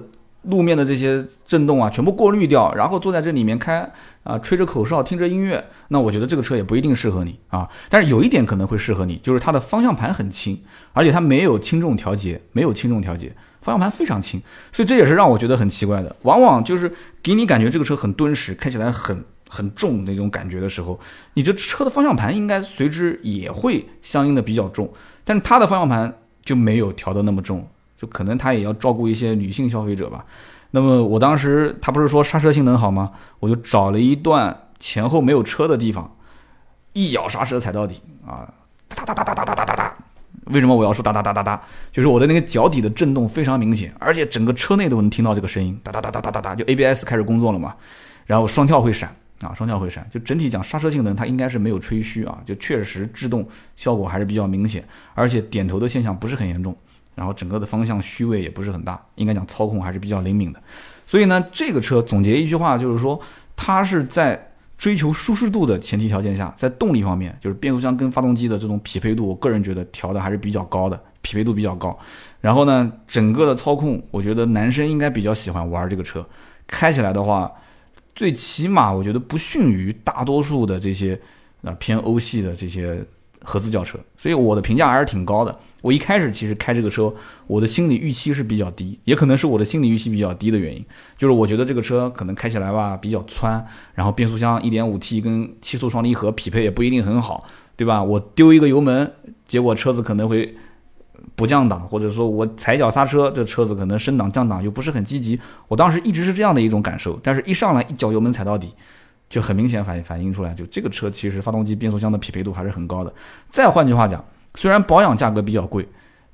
路面的这些震动啊，全部过滤掉，然后坐在这里面开啊，吹着口哨，听着音乐，那我觉得这个车也不一定适合你啊。但是有一点可能会适合你，就是它的方向盘很轻，而且它没有轻重调节，没有轻重调节，方向盘非常轻，所以这也是让我觉得很奇怪的。往往就是给你感觉这个车很敦实，开起来很 很重那种感觉的时候，你这车的方向盘应该随之也会相应的比较重，但是它的方向盘就没有调的那么重。就可能他也要照顾一些女性消费者吧。那么我当时他不是说刹车性能好吗？我就找了一段前后没有车的地方，一咬刹车踩到底啊，哒哒哒哒哒哒哒哒哒。为什么我要说哒哒哒哒哒？就是我的那个脚底的震动非常明显，而且整个车内都能听到这个声音，哒哒哒哒哒哒哒。就 ABS 开始工作了嘛，然后双跳会闪啊，双跳会闪。就整体讲刹车性能，它应该是没有吹嘘啊，就确实制动效果还是比较明显，而且点头的现象不是很严重，然后整个的方向虚位也不是很大，应该讲操控还是比较灵敏的。所以呢，这个车总结一句话就是说，它是在追求舒适度的前提条件下，在动力方面，就是变速箱跟发动机的这种匹配度，我个人觉得调的还是比较高的，匹配度比较高。然后呢，整个的操控，我觉得男生应该比较喜欢玩这个车，开起来的话。最起码我觉得不逊于大多数的这些啊偏欧系的这些合资轿车，所以我的评价还是挺高的。我一开始其实开这个车，我的心理预期是比较低，也可能是我的心理预期比较低的原因，就是我觉得这个车可能开起来吧比较窜，然后变速箱 1.5T 跟七速双离合匹配也不一定很好，对吧？我丢一个油门，结果车子可能会。不降档，或者说我踩脚刹车，这车子可能升档降档又不是很积极。我当时一直是这样的一种感受，但是一上来一脚油门踩到底，就很明显反反映出来，就这个车其实发动机变速箱的匹配度还是很高的。再换句话讲，虽然保养价格比较贵，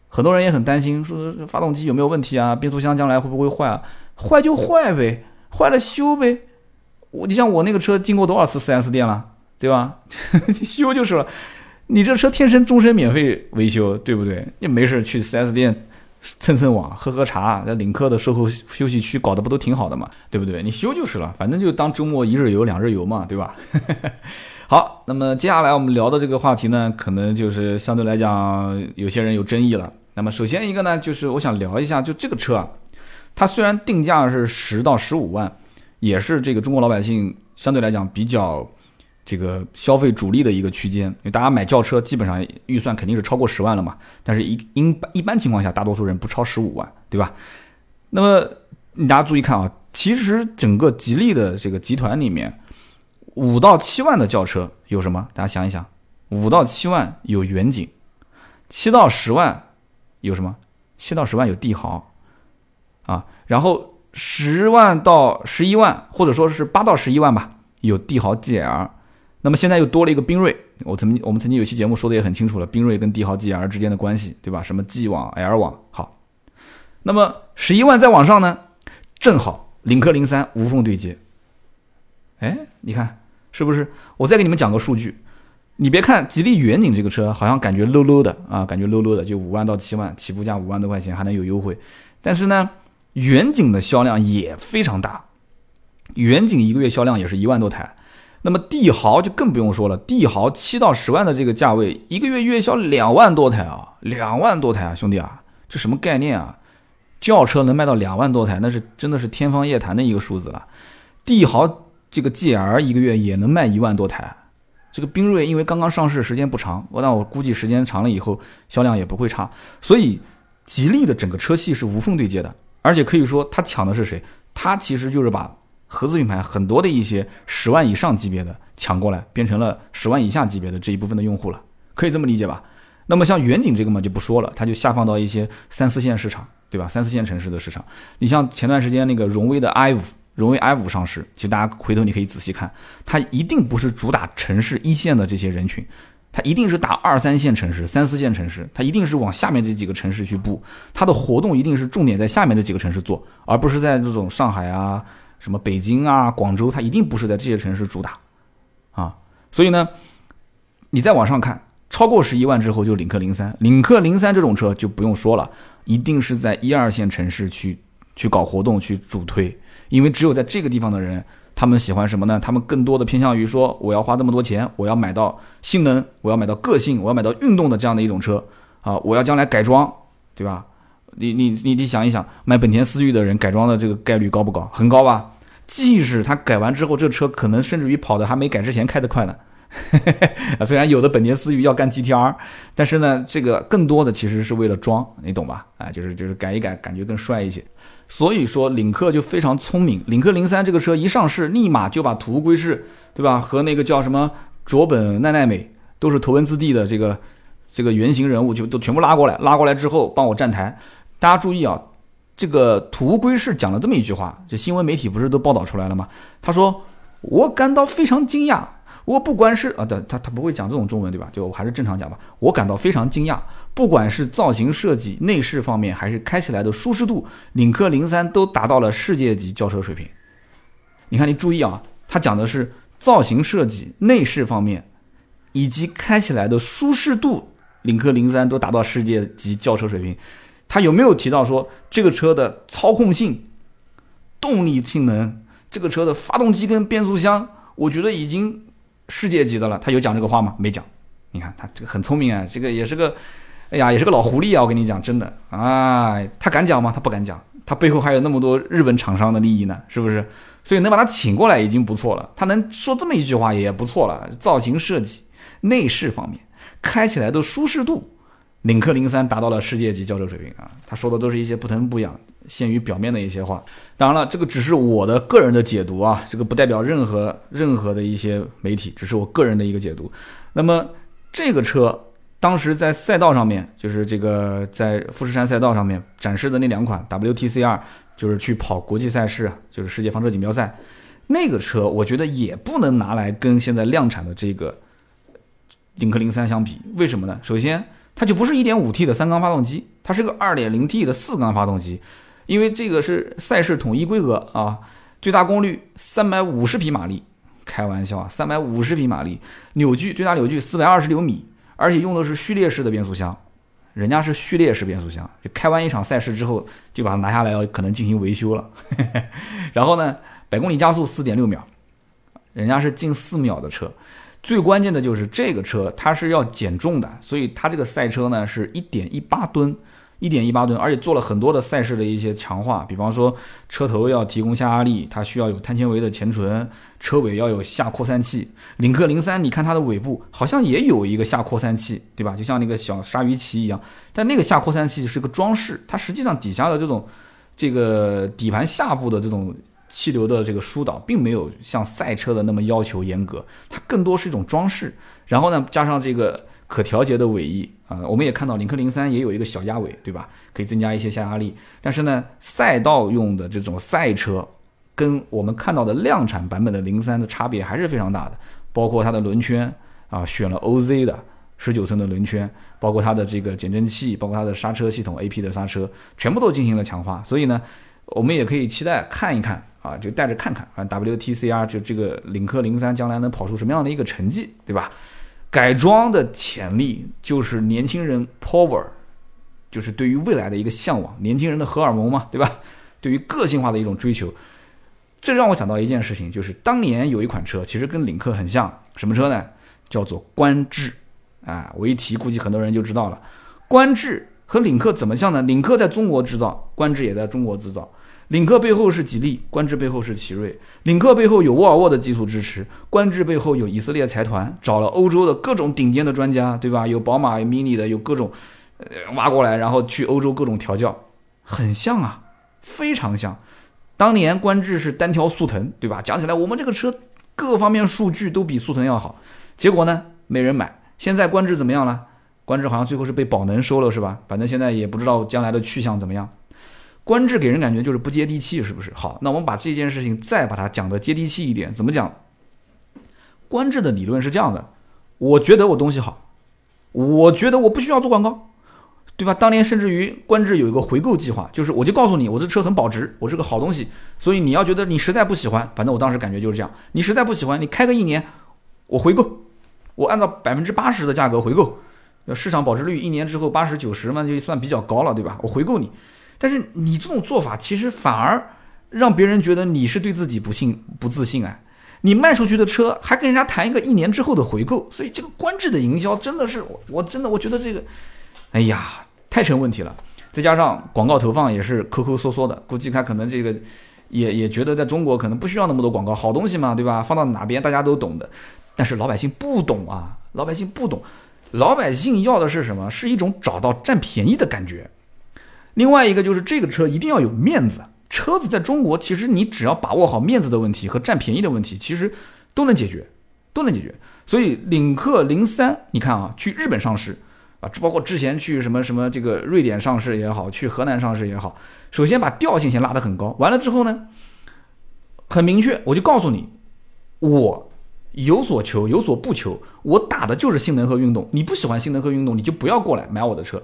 很多人也很担心，说发动机有没有问题啊？变速箱将来会不会坏啊？坏就坏呗，坏了修呗。我你像我那个车经过多少次 4S 店了，对吧？修就是了。你这车天生终身免费维修，对不对？你没事去 4S 店蹭蹭网、喝喝茶，在领克的售后休息区搞得不都挺好的嘛，对不对？你修就是了，反正就当周末一日游、两日游嘛，对吧？好，那么接下来我们聊的这个话题呢，可能就是相对来讲有些人有争议了。那么首先一个呢，就是我想聊一下，就这个车啊，它虽然定价是十到十五万，也是这个中国老百姓相对来讲比较。这个消费主力的一个区间，因为大家买轿车基本上预算肯定是超过十万了嘛，但是一一一般情况下，大多数人不超十五万，对吧？那么大家注意看啊，其实整个吉利的这个集团里面，五到七万的轿车有什么？大家想一想，五到七万有远景，七到十万有什么？七到十万有帝豪，啊，然后十万到十一万，或者说是八到十一万吧，有帝豪 GL。那么现在又多了一个缤瑞，我曾经我们曾经有期节目说的也很清楚了，缤瑞跟帝豪 G R 之间的关系，对吧？什么 G 网、L 网，好。那么十一万再往上呢，正好领克零三无缝对接。哎，你看是不是？我再给你们讲个数据，你别看吉利远景这个车好像感觉 low low 的啊，感觉 low low 的，就五万到七万起步价五万多块钱还能有优惠，但是呢，远景的销量也非常大，远景一个月销量也是一万多台。那么帝豪就更不用说了，帝豪七到十万的这个价位，一个月月销两万多台啊，两万多台啊，兄弟啊，这什么概念啊？轿车能卖到两万多台，那是真的是天方夜谭的一个数字了。帝豪这个 GL 一个月也能卖一万多台，这个缤瑞因为刚刚上市时间不长，我但我估计时间长了以后销量也不会差。所以吉利的整个车系是无缝对接的，而且可以说它抢的是谁？它其实就是把。合资品牌很多的一些十万以上级别的抢过来，变成了十万以下级别的这一部分的用户了，可以这么理解吧？那么像远景这个嘛就不说了，它就下放到一些三四线市场，对吧？三四线城市的市场，你像前段时间那个荣威的 i 五，荣威 i 五上市，其实大家回头你可以仔细看，它一定不是主打城市一线的这些人群，它一定是打二三线城市、三四线城市，它一定是往下面这几个城市去布，它的活动一定是重点在下面这几个城市做，而不是在这种上海啊。什么北京啊、广州，它一定不是在这些城市主打，啊，所以呢，你再往上看，超过十一万之后就领克零三，领克零三这种车就不用说了，一定是在一二线城市去去搞活动去主推，因为只有在这个地方的人，他们喜欢什么呢？他们更多的偏向于说，我要花这么多钱，我要买到性能，我要买到个性，我要买到运动的这样的一种车啊，我要将来改装，对吧？你你你你想一想，买本田思域的人改装的这个概率高不高？很高吧？即使他改完之后，这车可能甚至于跑的还没改之前开得快呢。虽然有的本田思域要干 GTR，但是呢，这个更多的其实是为了装，你懂吧？啊，就是就是改一改，感觉更帅一些。所以说，领克就非常聪明。领克零三这个车一上市，立马就把途龟市，对吧？和那个叫什么卓本奈奈美，都是头文字 D 的这个这个原型人物，就都全部拉过来。拉过来之后，帮我站台。大家注意啊！这个途龟是讲了这么一句话，这新闻媒体不是都报道出来了吗？他说：“我感到非常惊讶，我不管是啊，对，他他不会讲这种中文对吧？就我还是正常讲吧。我感到非常惊讶，不管是造型设计、内饰方面，还是开起来的舒适度，领克零三都达到了世界级轿车水平。你看，你注意啊，他讲的是造型设计、内饰方面，以及开起来的舒适度，领克零三都达到世界级轿车水平。他有没有提到说这个车的操控性、动力性能，这个车的发动机跟变速箱，我觉得已经世界级的了。他有讲这个话吗？没讲。你看他这个很聪明啊，这个也是个，哎呀，也是个老狐狸啊。我跟你讲，真的啊，他敢讲吗？他不敢讲。他背后还有那么多日本厂商的利益呢，是不是？所以能把他请过来已经不错了。他能说这么一句话也不错了。造型设计、内饰方面，开起来的舒适度。领克零三达到了世界级轿车水平啊！他说的都是一些不疼不痒、限于表面的一些话。当然了，这个只是我的个人的解读啊，这个不代表任何任何的一些媒体，只是我个人的一个解读。那么这个车当时在赛道上面，就是这个在富士山赛道上面展示的那两款 WTC R，就是去跑国际赛事，就是世界房车锦标赛，那个车我觉得也不能拿来跟现在量产的这个领克零三相比。为什么呢？首先，它就不是 1.5T 的三缸发动机，它是个 2.0T 的四缸发动机，因为这个是赛事统一规格啊，最大功率350匹马力，开玩笑啊，350匹马力，扭矩最大扭矩420牛米，而且用的是序列式的变速箱，人家是序列式变速箱，就开完一场赛事之后就把它拿下来要可能进行维修了，然后呢，百公里加速4.6秒，人家是近四秒的车。最关键的就是这个车，它是要减重的，所以它这个赛车呢是一点一八吨，一点一八吨，而且做了很多的赛事的一些强化，比方说车头要提供下压力，它需要有碳纤维的前唇，车尾要有下扩散器。领克零三，你看它的尾部好像也有一个下扩散器，对吧？就像那个小鲨鱼鳍一样，但那个下扩散器是个装饰，它实际上底下的这种这个底盘下部的这种。气流的这个疏导并没有像赛车的那么要求严格，它更多是一种装饰。然后呢，加上这个可调节的尾翼啊，我们也看到领克零三也有一个小鸭尾，对吧？可以增加一些下压力。但是呢，赛道用的这种赛车跟我们看到的量产版本的零三的差别还是非常大的。包括它的轮圈啊，选了 OZ 的十九寸的轮圈，包括它的这个减震器，包括它的刹车系统 AP 的刹车，全部都进行了强化。所以呢，我们也可以期待看一看。啊，就带着看看啊，WTCR 就这个领克零三将来能跑出什么样的一个成绩，对吧？改装的潜力就是年轻人 power，就是对于未来的一个向往，年轻人的荷尔蒙嘛，对吧？对于个性化的一种追求，这让我想到一件事情，就是当年有一款车其实跟领克很像，什么车呢？叫做观致啊，我一提估计很多人就知道了。观致和领克怎么像呢？领克在中国制造，观致也在中国制造。领克背后是吉利，观致背后是奇瑞。领克背后有沃尔沃的技术支持，观致背后有以色列财团找了欧洲的各种顶尖的专家，对吧？有宝马、有 Mini 的，有各种，呃，挖过来，然后去欧洲各种调教，很像啊，非常像。当年观致是单挑速腾，对吧？讲起来我们这个车各方面数据都比速腾要好，结果呢，没人买。现在观致怎么样了？观致好像最后是被宝能收了，是吧？反正现在也不知道将来的去向怎么样。观致给人感觉就是不接地气，是不是？好，那我们把这件事情再把它讲的接地气一点，怎么讲？观致的理论是这样的：我觉得我东西好，我觉得我不需要做广告，对吧？当年甚至于观致有一个回购计划，就是我就告诉你，我这车很保值，我是个好东西，所以你要觉得你实在不喜欢，反正我当时感觉就是这样，你实在不喜欢，你开个一年，我回购，我按照百分之八十的价格回购，市场保值率一年之后八十九十嘛，就算比较高了，对吧？我回购你。但是你这种做法，其实反而让别人觉得你是对自己不信、不自信啊！你卖出去的车还跟人家谈一个一年之后的回购，所以这个观致的营销真的是我，我真的我觉得这个，哎呀，太成问题了。再加上广告投放也是抠抠缩缩的，估计他可能这个也也觉得在中国可能不需要那么多广告，好东西嘛，对吧？放到哪边大家都懂的。但是老百姓不懂啊，老百姓不懂，老百姓要的是什么？是一种找到占便宜的感觉。另外一个就是这个车一定要有面子，车子在中国其实你只要把握好面子的问题和占便宜的问题，其实都能解决，都能解决。所以领克零三，你看啊，去日本上市啊，包括之前去什么什么这个瑞典上市也好，去河南上市也好，首先把调性先拉得很高，完了之后呢，很明确，我就告诉你，我有所求有所不求，我打的就是性能和运动，你不喜欢性能和运动，你就不要过来买我的车，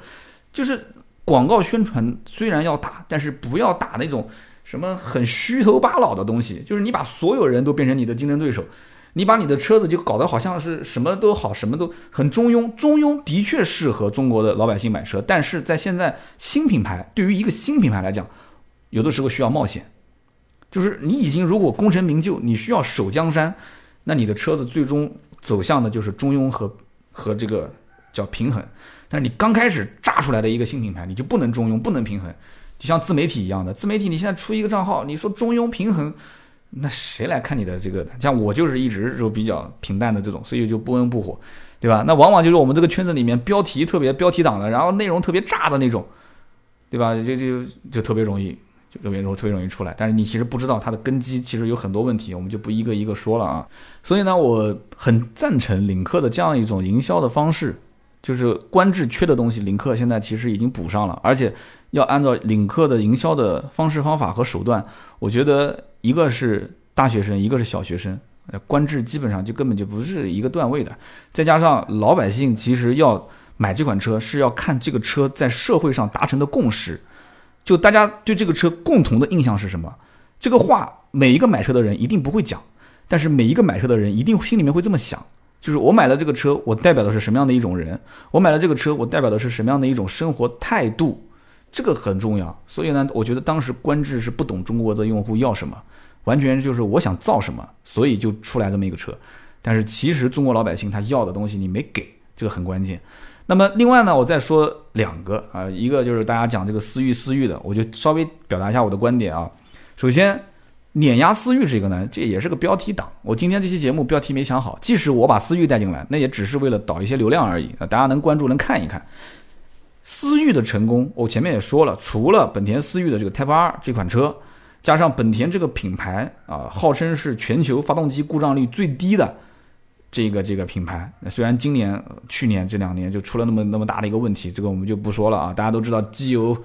就是。广告宣传虽然要打，但是不要打那种什么很虚头巴脑的东西。就是你把所有人都变成你的竞争对手，你把你的车子就搞得好像是什么都好，什么都很中庸。中庸的确适合中国的老百姓买车，但是在现在新品牌对于一个新品牌来讲，有的时候需要冒险。就是你已经如果功成名就，你需要守江山，那你的车子最终走向的就是中庸和和这个叫平衡。但是你刚开始炸出来的一个新品牌，你就不能中庸，不能平衡。就像自媒体一样的，自媒体你现在出一个账号，你说中庸平衡，那谁来看你的这个的？像我就是一直就比较平淡的这种，所以就不温不火，对吧？那往往就是我们这个圈子里面标题特别标题党的，然后内容特别炸的那种，对吧？就就就特别容易，就特别容特别容易出来。但是你其实不知道它的根基其实有很多问题，我们就不一个一个说了啊。所以呢，我很赞成领克的这样一种营销的方式。就是观致缺的东西，领克现在其实已经补上了，而且要按照领克的营销的方式方法和手段，我觉得一个是大学生，一个是小学生，观致基本上就根本就不是一个段位的。再加上老百姓其实要买这款车，是要看这个车在社会上达成的共识，就大家对这个车共同的印象是什么？这个话每一个买车的人一定不会讲，但是每一个买车的人一定心里面会这么想。就是我买了这个车，我代表的是什么样的一种人？我买了这个车，我代表的是什么样的一种生活态度？这个很重要。所以呢，我觉得当时观致是不懂中国的用户要什么，完全就是我想造什么，所以就出来这么一个车。但是其实中国老百姓他要的东西你没给，这个很关键。那么另外呢，我再说两个啊，一个就是大家讲这个思域思域的，我就稍微表达一下我的观点啊。首先。碾压思域这个呢，这也是个标题党。我今天这期节目标题没想好，即使我把思域带进来，那也只是为了导一些流量而已啊，大家能关注能看一看。思域的成功，我前面也说了，除了本田思域的这个 Type R 这款车，加上本田这个品牌啊，号称是全球发动机故障率最低的这个这个品牌。那虽然今年、去年这两年就出了那么那么大的一个问题，这个我们就不说了啊，大家都知道机油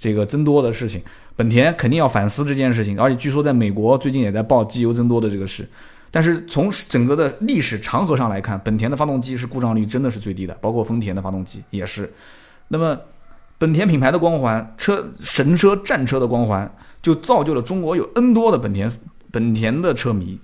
这个增多的事情。本田肯定要反思这件事情，而且据说在美国最近也在报机油增多的这个事。但是从整个的历史长河上来看，本田的发动机是故障率真的是最低的，包括丰田的发动机也是。那么，本田品牌的光环，车神车战车的光环，就造就了中国有 N 多的本田本田的车迷，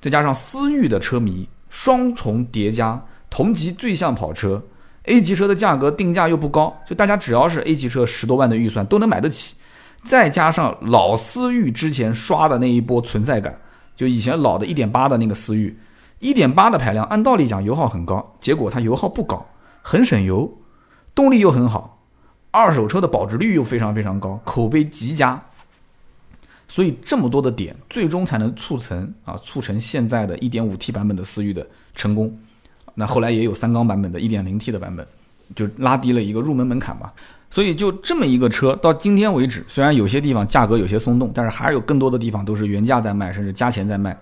再加上思域的车迷，双重叠加，同级最像跑车，A 级车的价格定价又不高，就大家只要是 A 级车十多万的预算都能买得起。再加上老思域之前刷的那一波存在感，就以前老的1.8的那个思域，1.8的排量，按道理讲油耗很高，结果它油耗不高，很省油，动力又很好，二手车的保值率又非常非常高，口碑极佳，所以这么多的点，最终才能促成啊，促成现在的一点五 T 版本的思域的成功。那后来也有三缸版本的 1.0T 的版本，就拉低了一个入门门槛嘛。所以就这么一个车，到今天为止，虽然有些地方价格有些松动，但是还是有更多的地方都是原价在卖，甚至加钱在卖，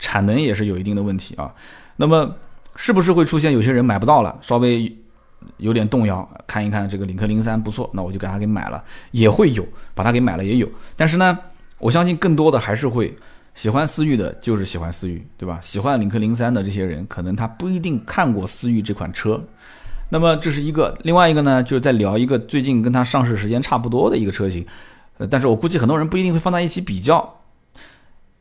产能也是有一定的问题啊。那么是不是会出现有些人买不到了，稍微有点动摇？看一看这个领克零三不错，那我就给他给买了，也会有把它给买了也有。但是呢，我相信更多的还是会喜欢思域的，就是喜欢思域，对吧？喜欢领克零三的这些人，可能他不一定看过思域这款车。那么这是一个，另外一个呢，就是在聊一个最近跟它上市时间差不多的一个车型，呃，但是我估计很多人不一定会放在一起比较，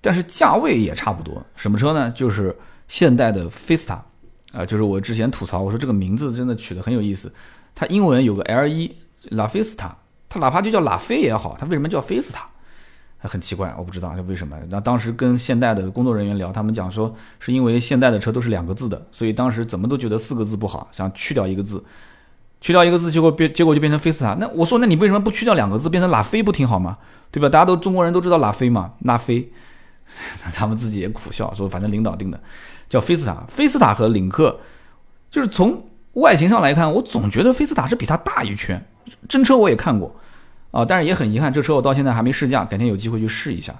但是价位也差不多。什么车呢？就是现代的菲斯塔，啊，就是我之前吐槽，我说这个名字真的取得很有意思，它英文有个 L 一，拉菲斯塔，它哪怕就叫拉菲也好，它为什么叫菲斯塔？很奇怪，我不知道这为什么。那当时跟现代的工作人员聊，他们讲说是因为现代的车都是两个字的，所以当时怎么都觉得四个字不好，想去掉一个字，去掉一个字，结果变结果就变成菲斯塔。那我说，那你为什么不去掉两个字，变成拉菲不挺好吗？对吧？大家都中国人都知道拉菲嘛，拉菲。他们自己也苦笑说，反正领导定的，叫菲斯塔。菲斯塔和领克，就是从外形上来看，我总觉得菲斯塔是比它大一圈。真车我也看过。啊，但是也很遗憾，这车我到现在还没试驾，改天有机会去试一下。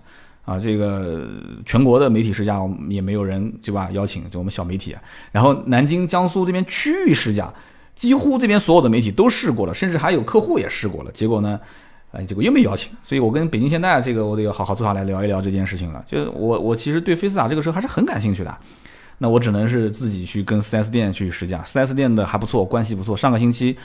啊，这个全国的媒体试驾也没有人对吧？邀请就我们小媒体。然后南京、江苏这边区域试驾，几乎这边所有的媒体都试过了，甚至还有客户也试过了。结果呢，哎，结果又没邀请。所以我跟北京现代这个，我得好好坐下来聊一聊这件事情了。就我我其实对菲斯塔这个车还是很感兴趣的。那我只能是自己去跟 4S 店去试驾，4S 店的还不错，关系不错。上个星期。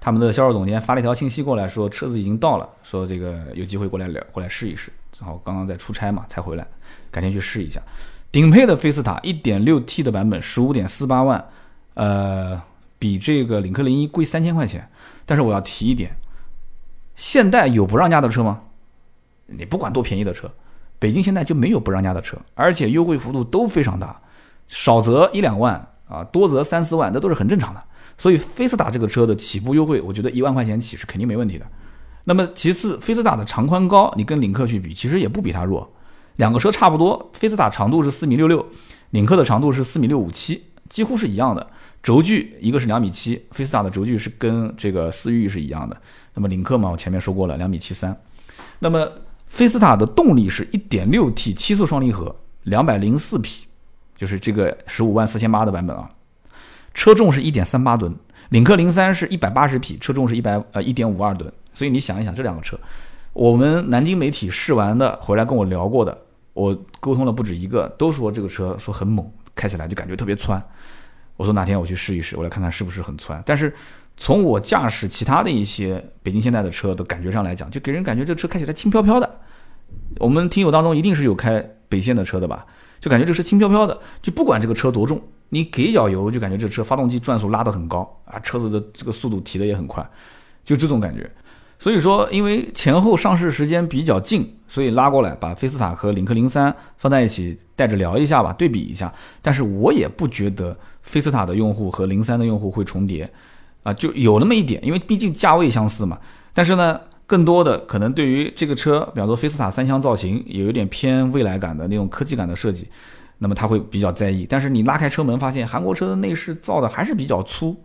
他们的销售总监发了一条信息过来，说车子已经到了，说这个有机会过来聊，过来试一试。正好刚刚在出差嘛，才回来，改天去试一下。顶配的菲斯塔 1.6T 的版本15.48万，呃，比这个领克零一贵三千块钱。但是我要提一点，现代有不让价的车吗？你不管多便宜的车，北京现在就没有不让价的车，而且优惠幅度都非常大，少则一两万啊，多则三四万，这都是很正常的。所以菲斯塔这个车的起步优惠，我觉得一万块钱起是肯定没问题的。那么其次，菲斯塔的长宽高，你跟领克去比，其实也不比它弱，两个车差不多。菲斯塔长度是四米六六，领克的长度是四米六五七，几乎是一样的。轴距一个是两米七，菲斯塔的轴距是跟这个思域是一样的。那么领克嘛，我前面说过了，两米七三。那么菲斯塔的动力是一点六 T 七速双离合，两百零四匹，就是这个十五万四千八的版本啊。车重是一点三八吨，领克零三是一百八十匹，车重是一百呃一点五二吨。所以你想一想，这两个车，我们南京媒体试完的回来跟我聊过的，我沟通了不止一个，都说这个车说很猛，开起来就感觉特别窜。我说哪天我去试一试，我来看看是不是很窜。但是从我驾驶其他的一些北京现代的车的感觉上来讲，就给人感觉这车开起来轻飘飘的。我们听友当中一定是有开北线的车的吧？就感觉这车轻飘飘的，就不管这个车多重，你给一脚油就感觉这车发动机转速拉得很高啊，车子的这个速度提得也很快，就这种感觉。所以说，因为前后上市时间比较近，所以拉过来把菲斯塔和领克零三放在一起带着聊一下吧，对比一下。但是我也不觉得菲斯塔的用户和零三的用户会重叠，啊，就有那么一点，因为毕竟价位相似嘛。但是呢，更多的可能对于这个车，比方说菲斯塔三厢造型，有一点偏未来感的那种科技感的设计，那么他会比较在意。但是你拉开车门，发现韩国车的内饰造的还是比较粗。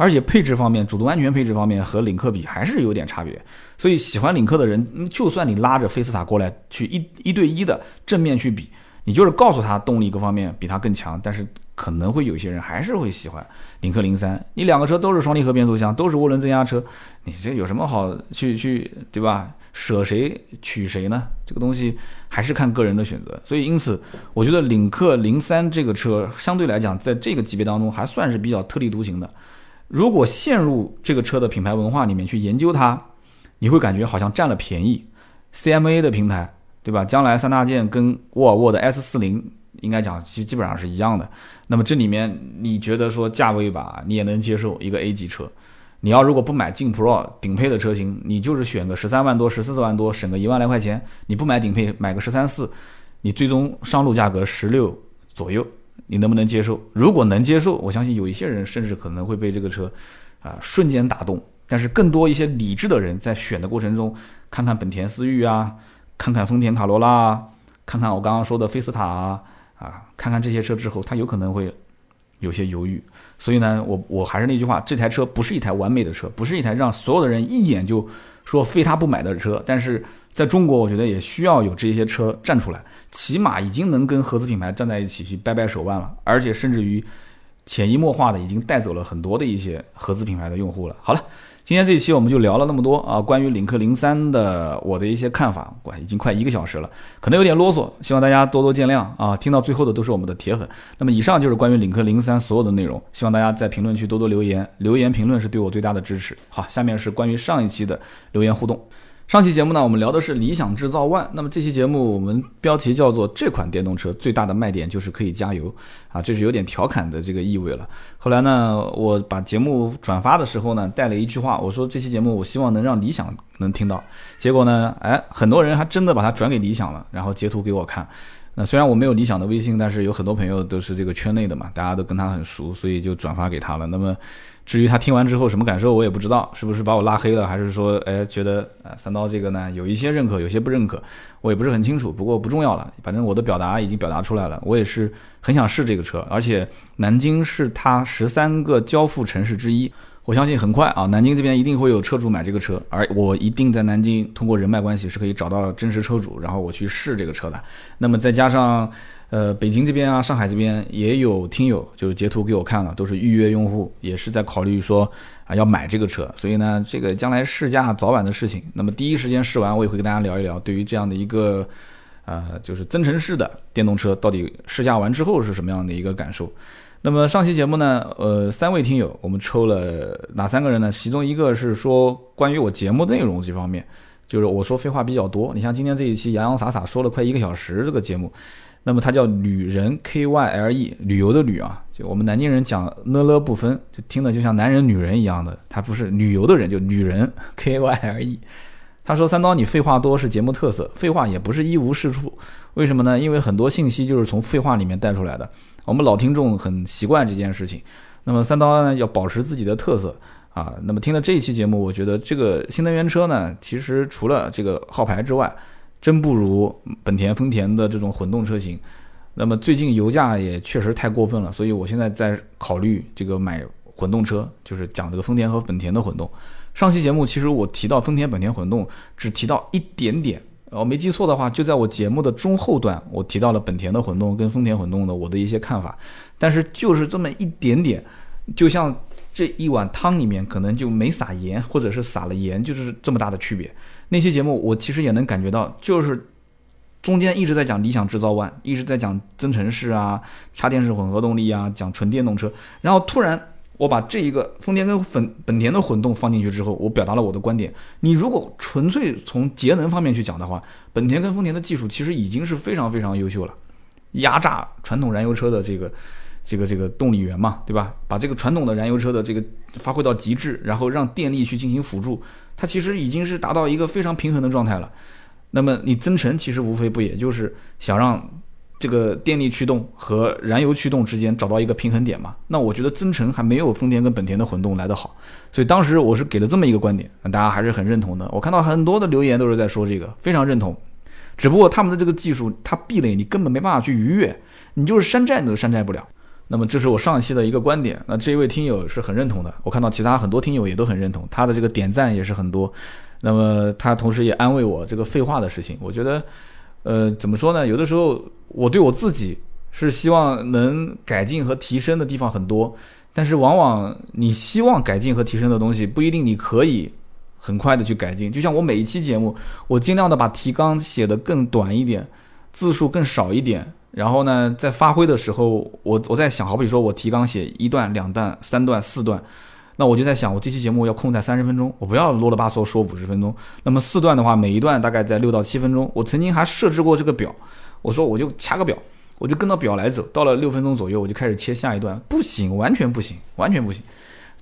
而且配置方面，主动安全配置方面和领克比还是有点差别，所以喜欢领克的人，就算你拉着菲斯塔过来去一一对一的正面去比，你就是告诉他动力各方面比它更强，但是可能会有些人还是会喜欢领克零三。你两个车都是双离合变速箱，都是涡轮增压车，你这有什么好去去对吧？舍谁取谁呢？这个东西还是看个人的选择。所以因此，我觉得领克零三这个车相对来讲，在这个级别当中还算是比较特立独行的。如果陷入这个车的品牌文化里面去研究它，你会感觉好像占了便宜。CMA 的平台，对吧？将来三大件跟沃尔沃的 S 四零应该讲其实基本上是一样的。那么这里面你觉得说价位吧，你也能接受一个 A 级车。你要如果不买劲 Pro 顶配的车型，你就是选个十三万多、十四万多，省个一万来块钱。你不买顶配，买个十三四，你最终上路价格十六左右。你能不能接受？如果能接受，我相信有一些人甚至可能会被这个车，啊，瞬间打动。但是更多一些理智的人在选的过程中，看看本田思域啊，看看丰田卡罗拉，看看我刚刚说的菲斯塔啊，啊，看看这些车之后，他有可能会有些犹豫。所以呢，我我还是那句话，这台车不是一台完美的车，不是一台让所有的人一眼就说非它不买的车。但是在中国，我觉得也需要有这些车站出来。起码已经能跟合资品牌站在一起去掰掰手腕了，而且甚至于潜移默化的已经带走了很多的一些合资品牌的用户了。好了，今天这一期我们就聊了那么多啊，关于领克零三的我的一些看法，哇，已经快一个小时了，可能有点啰嗦，希望大家多多见谅啊。听到最后的都是我们的铁粉。那么以上就是关于领克零三所有的内容，希望大家在评论区多多留言，留言评论是对我最大的支持。好，下面是关于上一期的留言互动。上期节目呢，我们聊的是理想制造 ONE。那么这期节目我们标题叫做“这款电动车最大的卖点就是可以加油”，啊，这是有点调侃的这个意味了。后来呢，我把节目转发的时候呢，带了一句话，我说这期节目我希望能让理想能听到。结果呢，哎，很多人还真的把它转给理想了，然后截图给我看。那虽然我没有理想的微信，但是有很多朋友都是这个圈内的嘛，大家都跟他很熟，所以就转发给他了。那么。至于他听完之后什么感受，我也不知道，是不是把我拉黑了，还是说，哎，觉得啊三刀这个呢有一些认可，有些不认可，我也不是很清楚。不过不重要了，反正我的表达已经表达出来了，我也是很想试这个车，而且南京是它十三个交付城市之一，我相信很快啊，南京这边一定会有车主买这个车，而我一定在南京通过人脉关系是可以找到真实车主，然后我去试这个车的。那么再加上。呃，北京这边啊，上海这边也有听友就是截图给我看了，都是预约用户，也是在考虑说啊要买这个车，所以呢，这个将来试驾早晚的事情。那么第一时间试完，我也会跟大家聊一聊，对于这样的一个呃就是增程式的电动车，到底试驾完之后是什么样的一个感受。那么上期节目呢，呃，三位听友，我们抽了哪三个人呢？其中一个是说关于我节目内容这方面，就是我说废话比较多。你像今天这一期洋洋洒洒说了快一个小时这个节目。那么它叫旅人 K Y L E，旅游的旅啊，就我们南京人讲呢了不分，就听的就像男人女人一样的，他不是旅游的人，就女人 K Y L E。他说三刀你废话多是节目特色，废话也不是一无是处，为什么呢？因为很多信息就是从废话里面带出来的，我们老听众很习惯这件事情。那么三刀呢要保持自己的特色啊，那么听了这一期节目，我觉得这个新能源车呢，其实除了这个号牌之外，真不如本田、丰田的这种混动车型。那么最近油价也确实太过分了，所以我现在在考虑这个买混动车，就是讲这个丰田和本田的混动。上期节目其实我提到丰田、本田混动，只提到一点点，我没记错的话，就在我节目的中后段，我提到了本田的混动跟丰田混动的我的一些看法。但是就是这么一点点，就像这一碗汤里面可能就没撒盐，或者是撒了盐，就是这么大的区别。那期节目我其实也能感觉到，就是中间一直在讲理想制造 ONE，一直在讲增程式啊、插电式混合动力啊、讲纯电动车，然后突然我把这一个丰田跟本本田的混动放进去之后，我表达了我的观点。你如果纯粹从节能方面去讲的话，本田跟丰田的技术其实已经是非常非常优秀了，压榨传统燃油车的这个。这个这个动力源嘛，对吧？把这个传统的燃油车的这个发挥到极致，然后让电力去进行辅助，它其实已经是达到一个非常平衡的状态了。那么你增程其实无非不也就是想让这个电力驱动和燃油驱动之间找到一个平衡点嘛？那我觉得增程还没有丰田跟本田的混动来得好，所以当时我是给了这么一个观点，大家还是很认同的。我看到很多的留言都是在说这个，非常认同。只不过他们的这个技术，它壁垒你根本没办法去逾越，你就是山寨你都山寨不了。那么这是我上一期的一个观点，那这一位听友是很认同的，我看到其他很多听友也都很认同，他的这个点赞也是很多。那么他同时也安慰我这个废话的事情，我觉得，呃，怎么说呢？有的时候我对我自己是希望能改进和提升的地方很多，但是往往你希望改进和提升的东西不一定你可以很快的去改进。就像我每一期节目，我尽量的把提纲写得更短一点，字数更少一点。然后呢，在发挥的时候，我我在想，好比说我提纲写一段、两段、三段、四段，那我就在想，我这期节目要控在三十分钟，我不要啰里吧嗦说五十分钟。那么四段的话，每一段大概在六到七分钟。我曾经还设置过这个表，我说我就掐个表，我就跟到表来走，到了六分钟左右，我就开始切下一段。不行，完全不行，完全不行。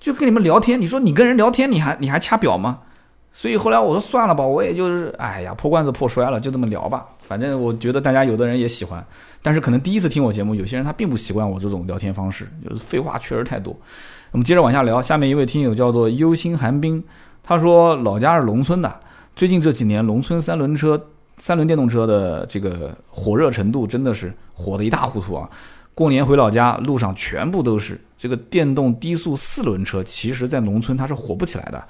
就跟你们聊天，你说你跟人聊天，你还你还掐表吗？所以后来我说算了吧，我也就是哎呀破罐子破摔了，就这么聊吧。反正我觉得大家有的人也喜欢，但是可能第一次听我节目，有些人他并不习惯我这种聊天方式，就是废话确实太多。我们接着往下聊，下面一位听友叫做忧心寒冰，他说老家是农村的，最近这几年农村三轮车、三轮电动车的这个火热程度真的是火得一塌糊涂啊。过年回老家，路上全部都是这个电动低速四轮车，其实在农村它是火不起来的。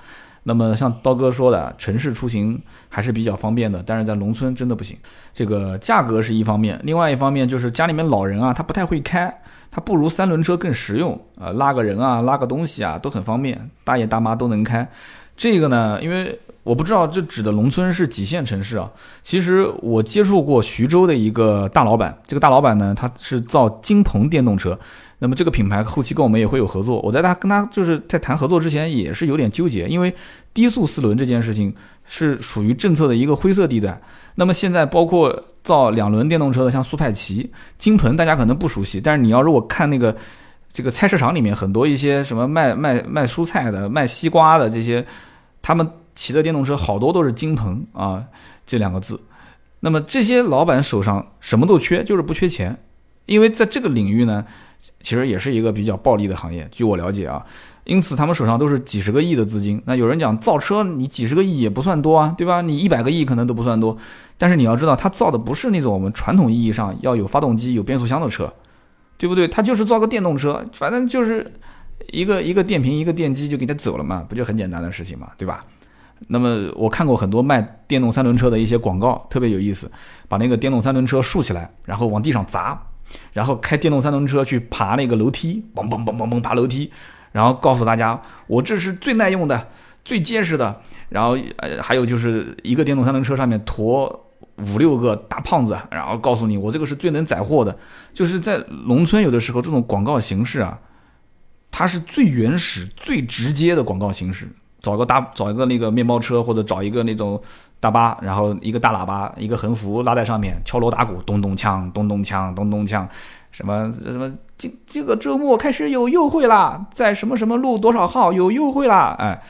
那么像刀哥说的，城市出行还是比较方便的，但是在农村真的不行。这个价格是一方面，另外一方面就是家里面老人啊，他不太会开，它不如三轮车更实用啊，拉个人啊，拉个东西啊都很方便，大爷大妈都能开。这个呢，因为我不知道这指的农村是几线城市啊。其实我接触过徐州的一个大老板，这个大老板呢，他是造金鹏电动车。那么这个品牌后期跟我们也会有合作。我在他跟他就是在谈合作之前也是有点纠结，因为低速四轮这件事情是属于政策的一个灰色地带。那么现在包括造两轮电动车的，像速派奇、金鹏，大家可能不熟悉，但是你要如果看那个这个菜市场里面很多一些什么卖卖卖蔬菜的、卖西瓜的这些，他们骑的电动车好多都是金鹏啊这两个字。那么这些老板手上什么都缺，就是不缺钱，因为在这个领域呢。其实也是一个比较暴利的行业，据我了解啊，因此他们手上都是几十个亿的资金。那有人讲造车，你几十个亿也不算多啊，对吧？你一百个亿可能都不算多，但是你要知道，他造的不是那种我们传统意义上要有发动机、有变速箱的车，对不对？他就是造个电动车，反正就是一个一个电瓶、一个电机就给他走了嘛，不就很简单的事情嘛，对吧？那么我看过很多卖电动三轮车的一些广告，特别有意思，把那个电动三轮车竖起来，然后往地上砸。然后开电动三轮车去爬那个楼梯，嘣嘣嘣嘣嘣爬楼梯，然后告诉大家我这是最耐用的、最结实的。然后呃还有就是一个电动三轮车上面驮五六个大胖子，然后告诉你我这个是最能载货的。就是在农村有的时候这种广告形式啊，它是最原始、最直接的广告形式，找个大找一个那个面包车或者找一个那种大巴，然后一个大喇叭一个横幅拉在上面，敲锣打鼓，咚咚锵，咚咚锵，咚咚锵，什么什么这这个周末开始有优惠啦，在什么什么路多少号有优惠啦，哎，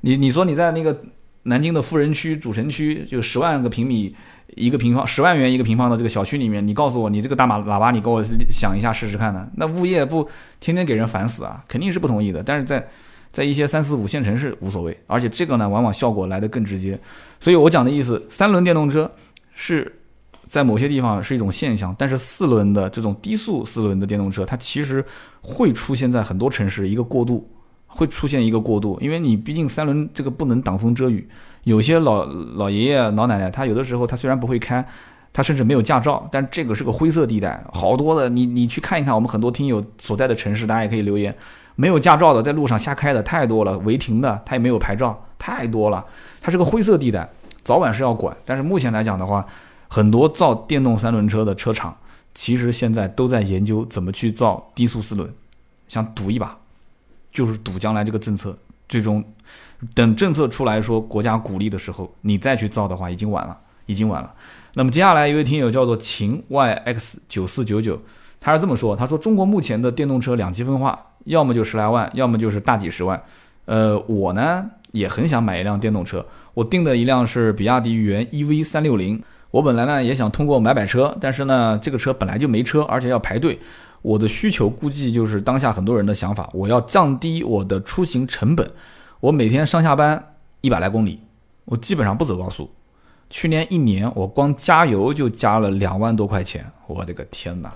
你你说你在那个南京的富人区主城区就十万个平米。一个平方十万元一个平方的这个小区里面，你告诉我，你这个大马喇叭，你给我想一下试试看呢？那物业不天天给人烦死啊，肯定是不同意的。但是在在一些三四五线城市无所谓，而且这个呢，往往效果来得更直接。所以我讲的意思，三轮电动车是在某些地方是一种现象，但是四轮的这种低速四轮的电动车，它其实会出现在很多城市一个过渡，会出现一个过渡，因为你毕竟三轮这个不能挡风遮雨。有些老老爷爷老奶奶，他有的时候他虽然不会开，他甚至没有驾照，但这个是个灰色地带，好多的你你去看一看，我们很多听友所在的城市，大家也可以留言，没有驾照的在路上瞎开的太多了，违停的他也没有牌照，太多了，它是个灰色地带，早晚是要管。但是目前来讲的话，很多造电动三轮车的车厂，其实现在都在研究怎么去造低速四轮，想赌一把，就是赌将来这个政策最终。等政策出来说国家鼓励的时候，你再去造的话，已经晚了，已经晚了。那么接下来一位听友叫做秦 YX 九四九九，他是这么说：他说中国目前的电动车两极分化，要么就十来万，要么就是大几十万。呃，我呢也很想买一辆电动车，我订的一辆是比亚迪元 EV 三六零。我本来呢也想通过买买车，但是呢这个车本来就没车，而且要排队。我的需求估计就是当下很多人的想法，我要降低我的出行成本。我每天上下班一百来公里，我基本上不走高速。去年一年我光加油就加了两万多块钱，我的个天哪！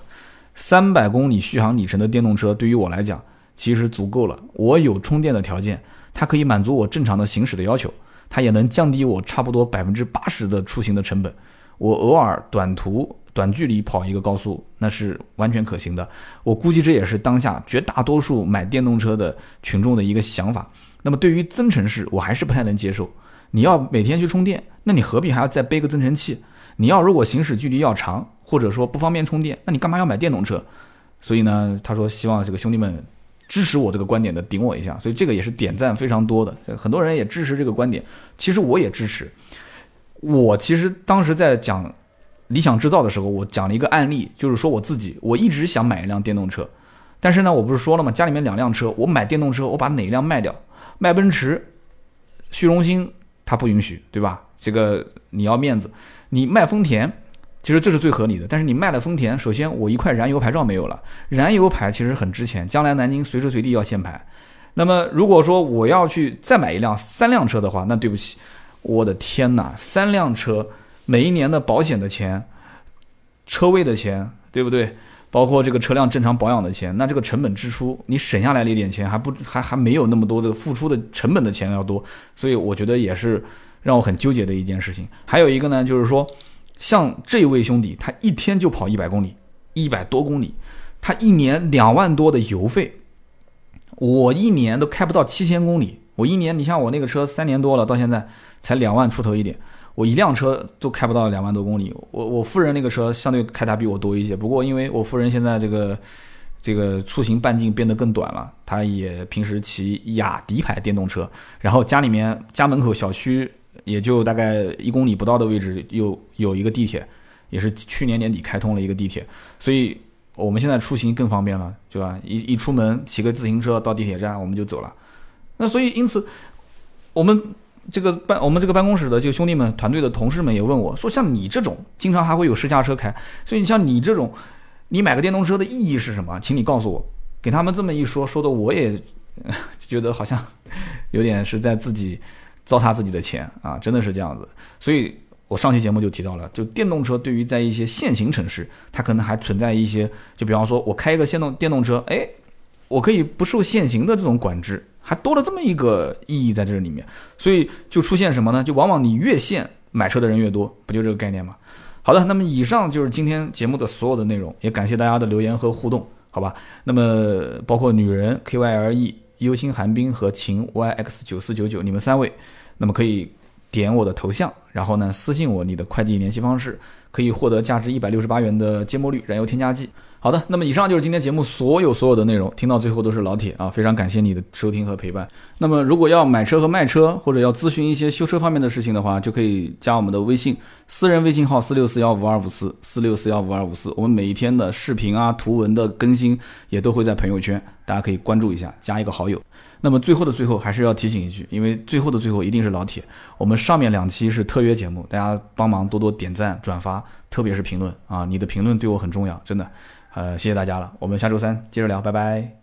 三百公里续航里程的电动车对于我来讲其实足够了。我有充电的条件，它可以满足我正常的行驶的要求，它也能降低我差不多百分之八十的出行的成本。我偶尔短途短距离跑一个高速，那是完全可行的。我估计这也是当下绝大多数买电动车的群众的一个想法。那么对于增程式，我还是不太能接受。你要每天去充电，那你何必还要再背个增程器？你要如果行驶距离要长，或者说不方便充电，那你干嘛要买电动车？所以呢，他说希望这个兄弟们支持我这个观点的，顶我一下。所以这个也是点赞非常多的，很多人也支持这个观点。其实我也支持。我其实当时在讲理想制造的时候，我讲了一个案例，就是说我自己，我一直想买一辆电动车，但是呢，我不是说了吗？家里面两辆车，我买电动车，我把哪一辆卖掉？卖奔驰，虚荣心他不允许，对吧？这个你要面子，你卖丰田，其实这是最合理的。但是你卖了丰田，首先我一块燃油牌照没有了，燃油牌其实很值钱，将来南京随时随地要限牌。那么如果说我要去再买一辆三辆车的话，那对不起，我的天哪，三辆车每一年的保险的钱、车位的钱，对不对？包括这个车辆正常保养的钱，那这个成本支出你省下来了一点钱，还不还还没有那么多的付出的成本的钱要多，所以我觉得也是让我很纠结的一件事情。还有一个呢，就是说像这位兄弟，他一天就跑一百公里，一百多公里，他一年两万多的油费，我一年都开不到七千公里，我一年你像我那个车三年多了，到现在才两万出头一点。我一辆车都开不到两万多公里，我我夫人那个车相对开它比我多一些，不过因为我夫人现在这个这个出行半径变得更短了，她也平时骑雅迪牌电动车，然后家里面家门口小区也就大概一公里不到的位置有有一个地铁，也是去年年底开通了一个地铁，所以我们现在出行更方便了，对吧？一一出门骑个自行车到地铁站我们就走了，那所以因此我们。这个办我们这个办公室的就兄弟们团队的同事们也问我说：“像你这种经常还会有试驾车开，所以你像你这种，你买个电动车的意义是什么？请你告诉我。”给他们这么一说，说的我也 觉得好像有点是在自己糟蹋自己的钱啊，真的是这样子。所以我上期节目就提到了，就电动车对于在一些限行城市，它可能还存在一些，就比方说我开一个电动电动车，哎，我可以不受限行的这种管制。还多了这么一个意义在这里面，所以就出现什么呢？就往往你越线买车的人越多，不就这个概念吗？好的，那么以上就是今天节目的所有的内容，也感谢大家的留言和互动，好吧？那么包括女人 K Y L E、忧心寒冰和秦 Y X 九四九九，你们三位，那么可以点我的头像，然后呢私信我你的快递联系方式，可以获得价值一百六十八元的芥末绿燃油添加剂。好的，那么以上就是今天节目所有所有的内容，听到最后都是老铁啊，非常感谢你的收听和陪伴。那么如果要买车和卖车，或者要咨询一些修车方面的事情的话，就可以加我们的微信，私人微信号四六四幺五二五四四六四幺五二五四。我们每一天的视频啊、图文的更新也都会在朋友圈，大家可以关注一下，加一个好友。那么最后的最后，还是要提醒一句，因为最后的最后一定是老铁，我们上面两期是特约节目，大家帮忙多多点赞转发，特别是评论啊，你的评论对我很重要，真的。呃，谢谢大家了，我们下周三接着聊，拜拜。